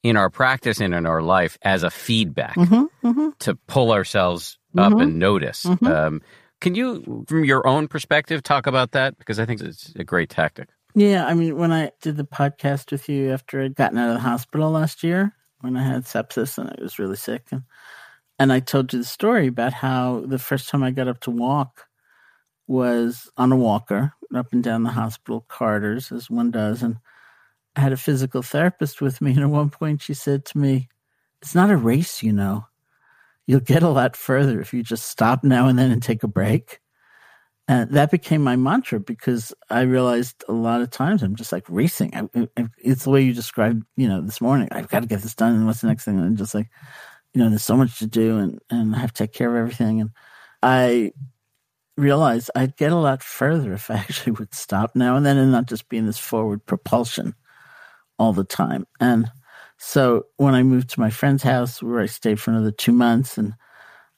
in our practice and in our life as a feedback hmm hmm to pull ourselves up Mhm. and notice. Mhm. Um, can you, from your own perspective, talk about that? Because I think it's a great tactic. Yeah, I mean, when I did the podcast with you after I'd gotten out of the hospital last year, when I had sepsis and I was really sick, and, and I told you the story about how the first time I got up to walk was on a walker up and down the hospital corridors, as one does. And I had a physical therapist with me. And at one point, she said to me, It's not a race, you know. You'll get a lot further if you just stop now and then and take a break. And that became my mantra because I realized a lot of times I'm just like racing. I, I, it's the way you described, you know, this morning. I've got to get this done. And what's the next thing? And just like, you know, there's so much to do and, and I have to take care of everything. And I realized I'd get a lot further if I actually would stop now and then and not just be in this forward propulsion all the time. And so when I moved to my friend's house where I stayed for another two months and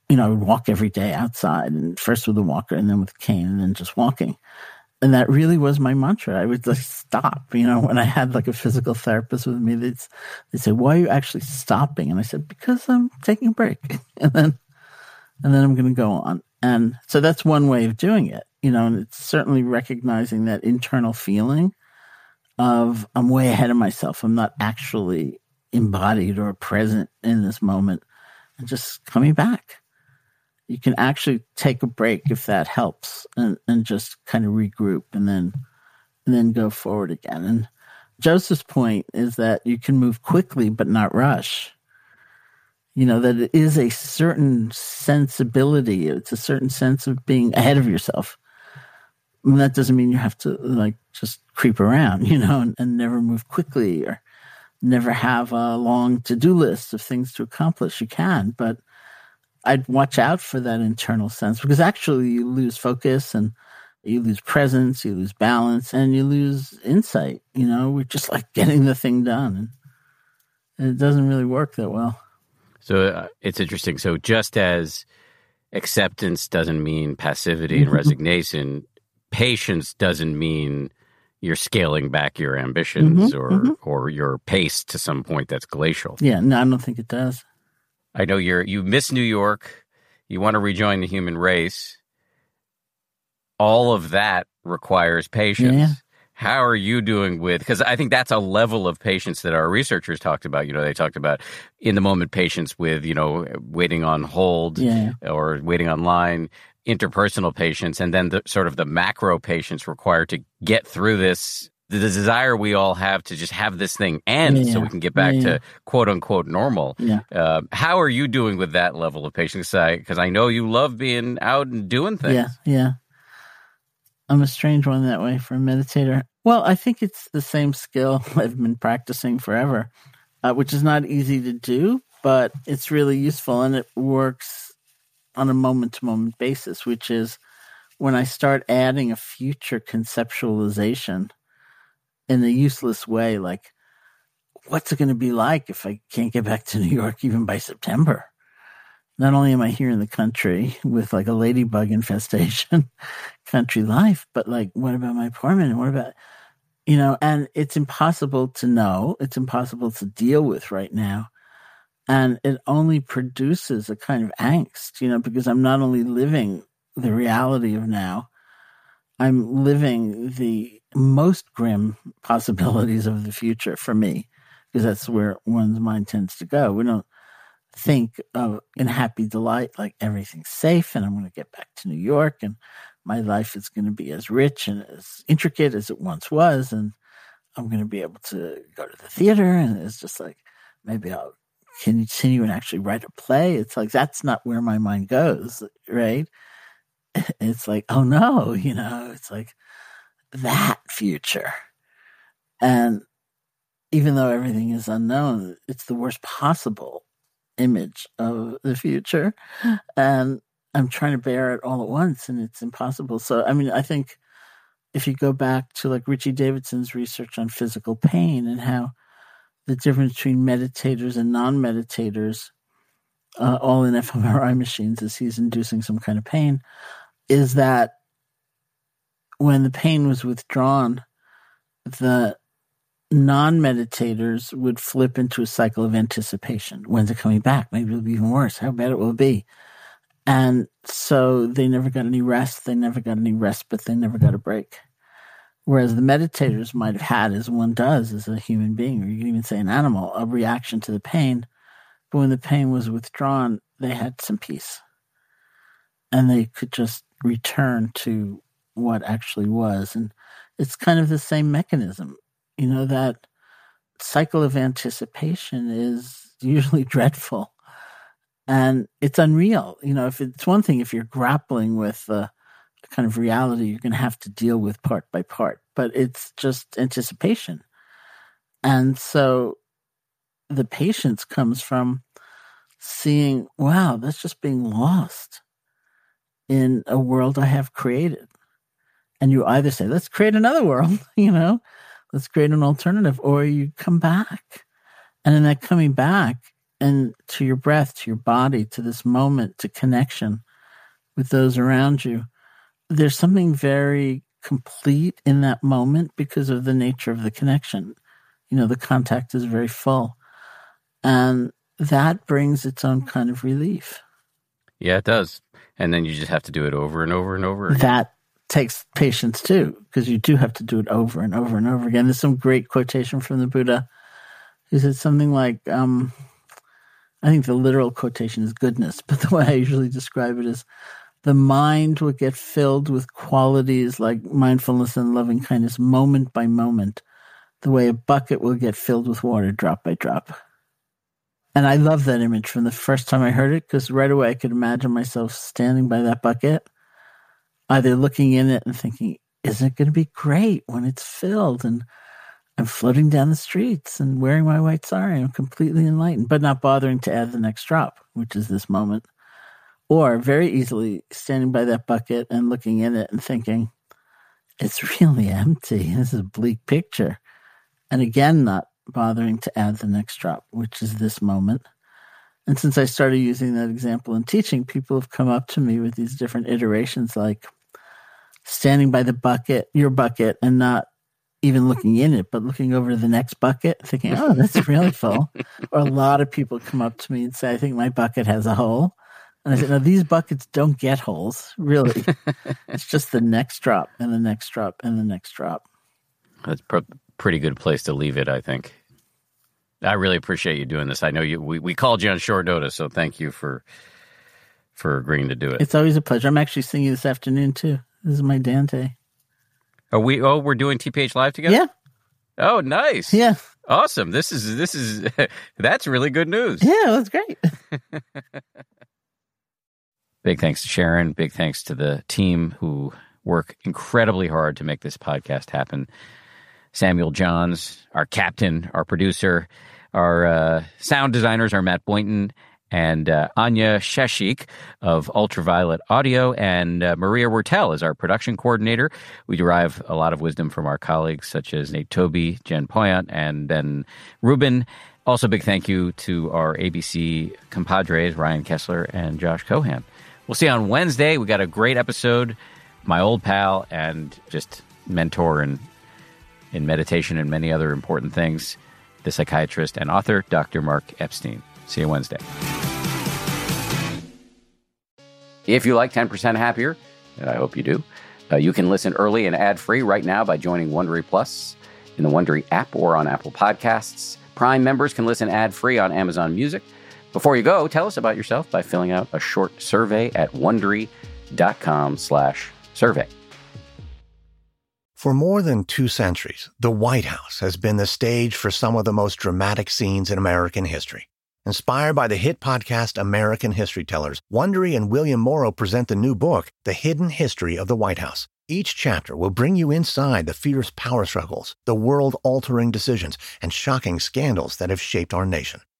you know, I would walk every day outside and first with a walker and then with a cane and then just walking. And that really was my mantra. I would just stop. You know, when I had like a physical therapist with me, they'd, they'd say, why are you actually stopping? And I said, because I'm taking a break. and then, and then I'm going to go on. And so that's one way of doing it, you know, and it's certainly recognizing that internal feeling of I'm way ahead of myself. I'm not actually embodied or present in this moment and just coming back. You can actually take a break if that helps and, and just kind of regroup and then and then go forward again. And joseph's point is that you can move quickly but not rush. You know that it is a certain sensibility. It's a certain sense of being ahead of yourself. And that doesn't mean you have to like just creep around you know and, and never move quickly or never have a long to-do list of things to accomplish you can but I'd watch out for that internal sense because actually you lose focus and you lose presence, you lose balance, and you lose insight. You know, we're just like getting the thing done, and it doesn't really work that well. So uh, it's interesting. So just as acceptance doesn't mean passivity and resignation, patience doesn't mean you're scaling back your ambitions Mhm, or mhm. or your pace to some point that's glacial. Yeah, no, I don't think it does. I know you're you miss New York, you want to rejoin the human race. All of that requires patience. Yeah. How are you doing with because I think that's a level of patience that our researchers talked about. You know, they talked about in the moment patience with, you know, waiting on hold Yeah, or waiting online, interpersonal patience, and then the sort of the macro patience required to get through this. The desire we all have to just have this thing end so we can get back Yeah. to quote unquote normal. yeah. Uh, how are you doing with that level of patience? Because I, know you love being out and doing things. Yeah, yeah. I'm a strange one that way for a meditator. Well, I think it's the same skill I've been practicing forever, uh, which is not easy to do, but it's really useful and it works on a moment to moment basis, which is when I start adding a future conceptualization in a useless way, like, what's it going to be like if I can't get back to New York even by September? not only am I here in the country with like a ladybug infestation, country life, but like, what about my apartment? And what about, you know, and it's impossible to know. It's impossible to deal with right now. And it only produces a kind of angst, you know, because I'm not only living the reality of now, I'm living the most grim possibilities of the future for me, because that's where one's mind tends to go. We don't think of in happy delight like everything's safe and I'm going to get back to New York and my life is going to be as rich and as intricate as it once was and I'm going to be able to go to the theater and it's just like maybe I'll continue and actually write a play. It's like that's not where my mind goes, right? it's like, oh no, you know, it's like that future. And even though everything is unknown, it's the worst possible image of the future. And I'm trying to bear it all at once and it's impossible. So, I mean, I think if you go back to like Richie Davidson's research on physical pain and how the difference between meditators and non meditators, uh, all in fMRI machines, as he's inducing some kind of pain, is that when the pain was withdrawn, the non meditators would flip into a cycle of anticipation. When's it coming back? Maybe it'll be even worse. How bad it will be. And so they never got any rest. They never got any respite. They never got a break. Whereas the meditators might have had, as one does as a human being, or you can even say an animal, a reaction to the pain. But when the pain was withdrawn, they had some peace. And they could just return to what actually was. And it's kind of the same mechanism. You know, that cycle of anticipation is usually dreadful and it's unreal. You know, if it's one thing if you're grappling with a kind of reality you're going to have to deal with part by part, but it's just anticipation. And so the patience comes from seeing, wow, that's just being lost in a world I have created. And you either say, let's create another world, you know, let's create an alternative, or you come back. And in that coming back, and to your breath, to your body, to this moment, to connection with those around you. There's something very complete in that moment because of the nature of the connection. You know, the contact is very full. And that brings its own kind of relief. Yeah, it does. And then you just have to do it over and over and over again. That takes patience too, because you do have to do it over and over and over again. There's some great quotation from the Buddha who said something like, um, I think the literal quotation is goodness, but the way I usually describe it is the mind will get filled with qualities like mindfulness and loving kindness moment by moment, the way a bucket will get filled with water drop by drop. And I love that image from the first time I heard it because right away I could imagine myself standing by that bucket, either looking in it and thinking, isn't it going to be great when it's filled? And I'm floating down the streets and wearing my white sari. I'm completely enlightened, but not bothering to add the next drop, which is this moment. Or very easily standing by that bucket and looking in it and thinking, it's really empty. This is a bleak picture. And again, not bothering to add the next drop, which is this moment. And since I started using that example in teaching, people have come up to me with these different iterations like standing by the bucket, your bucket, and not even looking in it, but looking over the next bucket, thinking, oh, that's really full. or a lot of people come up to me and say, I think my bucket has a hole. And I said, no, these buckets don't get holes, really. it's just the next drop and the next drop and the next drop. That's a pretty good place to leave it, I think. I really appreciate you doing this. I know you. We, we called you on short notice, so thank you for for agreeing to do it. It's always a pleasure. I'm actually seeing you this afternoon too. This is my Dante. Are we? Oh, we're doing TPH live together. Yeah. Oh, nice. Yeah. Awesome. This is this is that's really good news. Yeah, it was great. Big thanks to Sharon. Big thanks to the team who work incredibly hard to make this podcast happen. Samuel Johns, our captain, our producer, our uh, sound designers are Matt Boynton and uh, Anya Sheshik of Ultraviolet Audio, and uh, Maria Wertel is our production coordinator. We derive a lot of wisdom from our colleagues such as Nate Toby, Jen Poyant, and Ben Rubin. Also, big thank you to our ABC compadres, Ryan Kessler and Josh Cohan. We'll see you on Wednesday. We got a great episode. My old pal and just mentor in, in meditation and many other important things, the psychiatrist and author, Dr. Mark Epstein. See you Wednesday. If you like 10% Happier, and I hope you do, uh, you can listen early and ad free right now by joining Wondery Plus in the Wondery app or on Apple Podcasts. Prime members can listen ad free on Amazon Music. Before you go, tell us about yourself by filling out a short survey at wondery.com/slash survey. For more than two centuries, the White House has been the stage for some of the most dramatic scenes in American history. Inspired by the hit podcast American History Tellers, Wondery and William Morrow present the new book, The Hidden History of the White House. Each chapter will bring you inside the fierce power struggles, the world altering decisions, and shocking scandals that have shaped our nation.